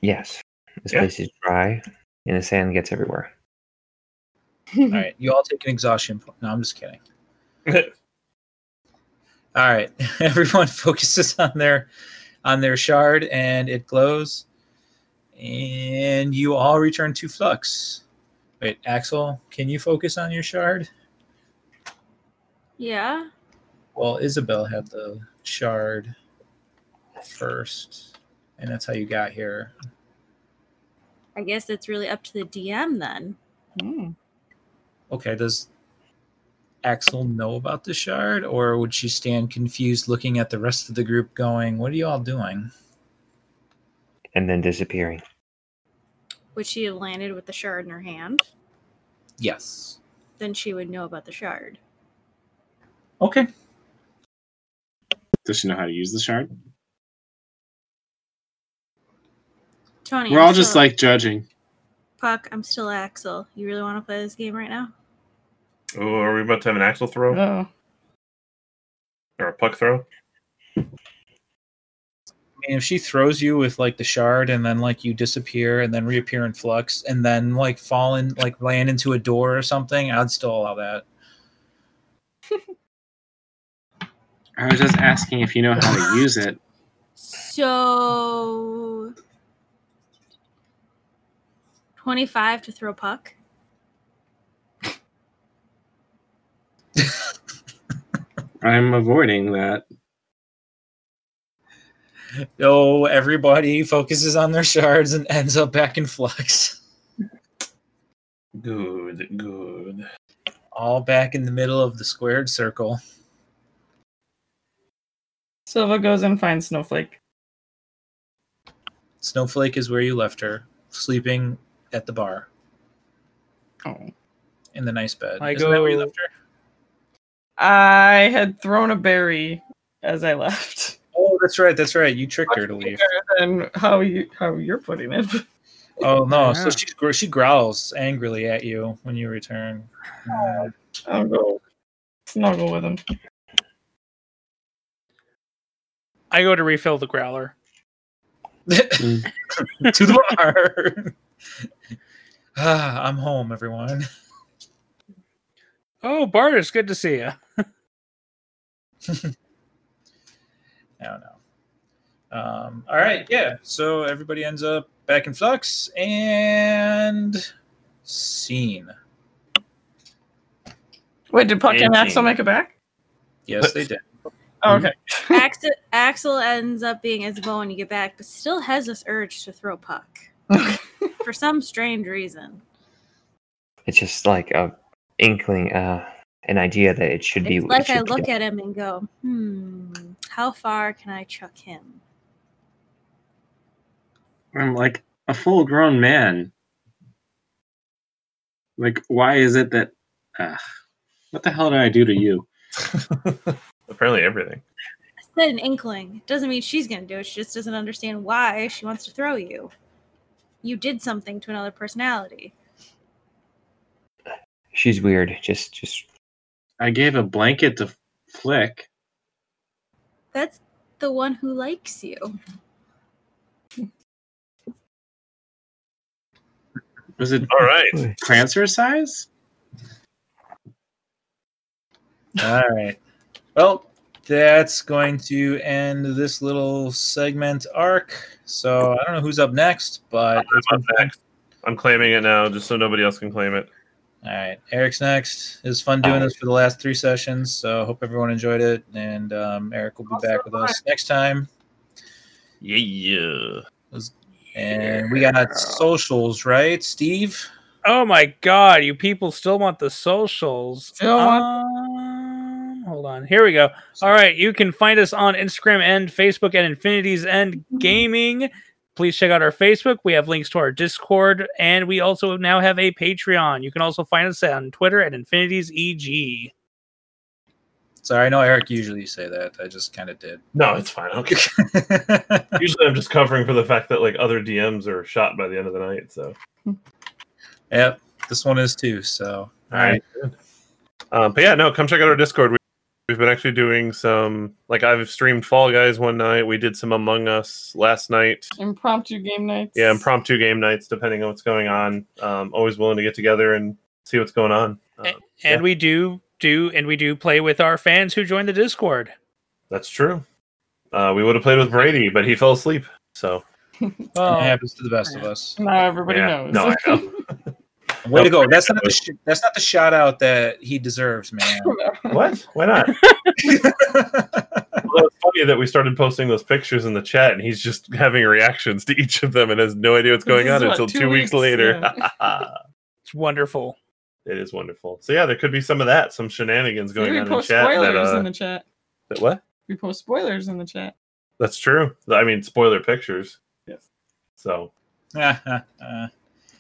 Yes. This Yeah. place is dry and the sand gets everywhere. All right, you all take an exhaustion point. No, I'm just kidding. All right, everyone focuses on their on their shard, and it glows, and you all return to flux. Wait, Axel, can you focus on your shard? Yeah. Well, Isabel had the shard first, and that's how you got here. I guess it's really up to the DM then. Hmm. Okay, does Axel know about the shard, or would she stand confused looking at the rest of the group, going, "What are you all doing?" And then disappearing. Would she have landed with the shard in her hand? Yes. Then she would know about the shard. Okay. Does she know how to use the shard? Tony, We're I'm all just still- like judging. Puck. I'm still Axel. You really want to play this game right now? Oh, are we about to have an Axel throw Oh. or a puck throw? I mean, if she throws you with like the shard and then like you disappear and then reappear in flux and then like fall in like land into a door or something, I'd still allow that. I was just asking if you know how to use it. So, twenty-five to throw puck. I'm avoiding that. oh, everybody focuses on their shards and ends up back in flux. Good, good. All back in the middle of the squared circle. Silva goes and finds Snowflake. Snowflake is where you left her, sleeping at the bar Oh. in the nice bed. I Isn't that where you go- left her? I had thrown a berry as I left. Oh, that's right. That's right. You tricked her to leave. And how you how you're putting it. Oh no! So she she growls angrily at you when you return. Uh, I'll go snuggle with him. I go to refill the growler. to the bar. ah, I'm home, everyone. Oh, Bart, it's good to see you. I don't know. Um, all right, yeah. So everybody ends up back in flux and scene. Wait, did Puck and Axel make it back? Yes, they did. Oh, okay. Axel, Axel ends up being Isabel when you get back, but still has this urge to throw Puck for some strange reason. It's just like a inkling, uh, an idea that it should be. It's it like I should be look done. at him and go, hmm, how far can I chuck him? I'm like a full grown man. Like, why is it that. Uh, what the hell did I do to you? Apparently everything. I said an inkling. Doesn't mean she's gonna do it. She just doesn't understand why she wants to throw you. You did something to another personality. She's weird. Just, just I gave a blanket to Flick. That's the one who likes you. Was it All right. Prancer size? All right. Well, that's going to end this little segment arc. So I don't know who's up next, but I'm up next. I'm claiming it now, just so nobody else can claim it. All right, Eric's next. It was fun doing this for the last three sessions, so hope everyone enjoyed it. And um, Eric will be back with us next time. Yeah. And we got socials, right, Steve? Oh my god, you people still want the socials. Still want- Um, hold on. Here we go. All right, you can find us on Instagram and Facebook at Infinities and Gaming. Please check out our Facebook. We have links to our Discord, and we also now have a Patreon. You can also find us on Twitter at Infinities E EG. Sorry, I know Eric usually say that. I just kind of did. No, it's fine. Okay. Usually I'm just covering for the fact that like other DMs are shot by the end of the night. So yep, this one is too. So all right. Um, but yeah, no, come check out our Discord. We, we've been actually doing some like I've streamed Fall Guys one night. We did some Among Us last night. Impromptu game nights. Yeah, impromptu game nights, depending on what's going on. Um, always willing to get together and see what's going on. Um, and yeah. we do do and we do play with our fans who join the Discord. that's true. Uh, we would have played with Brady, but he fell asleep. So Well, it happens to the best of us. Now everybody yeah. knows. No, I know. Way to go! That's not the sh- that's not the shout out that he deserves, man. what? Why not? Well, it's funny that we started posting those pictures in the chat, and he's just having reactions to each of them and has no idea what's going on what, until two two weeks, weeks? later. it's wonderful. it is wonderful. So yeah, there could be some of that, some shenanigans going on in post chat. That, spoilers uh, in the chat. that what? We post spoilers in the chat. That's true. I mean, spoiler pictures. Yes. So, Ah, ah, ah.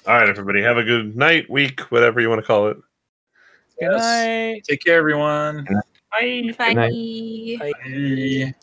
All right, everybody, have a good night, week, whatever you want to call it. Good Yes. night. Take care, everyone. Bye. Bye. night. Bye.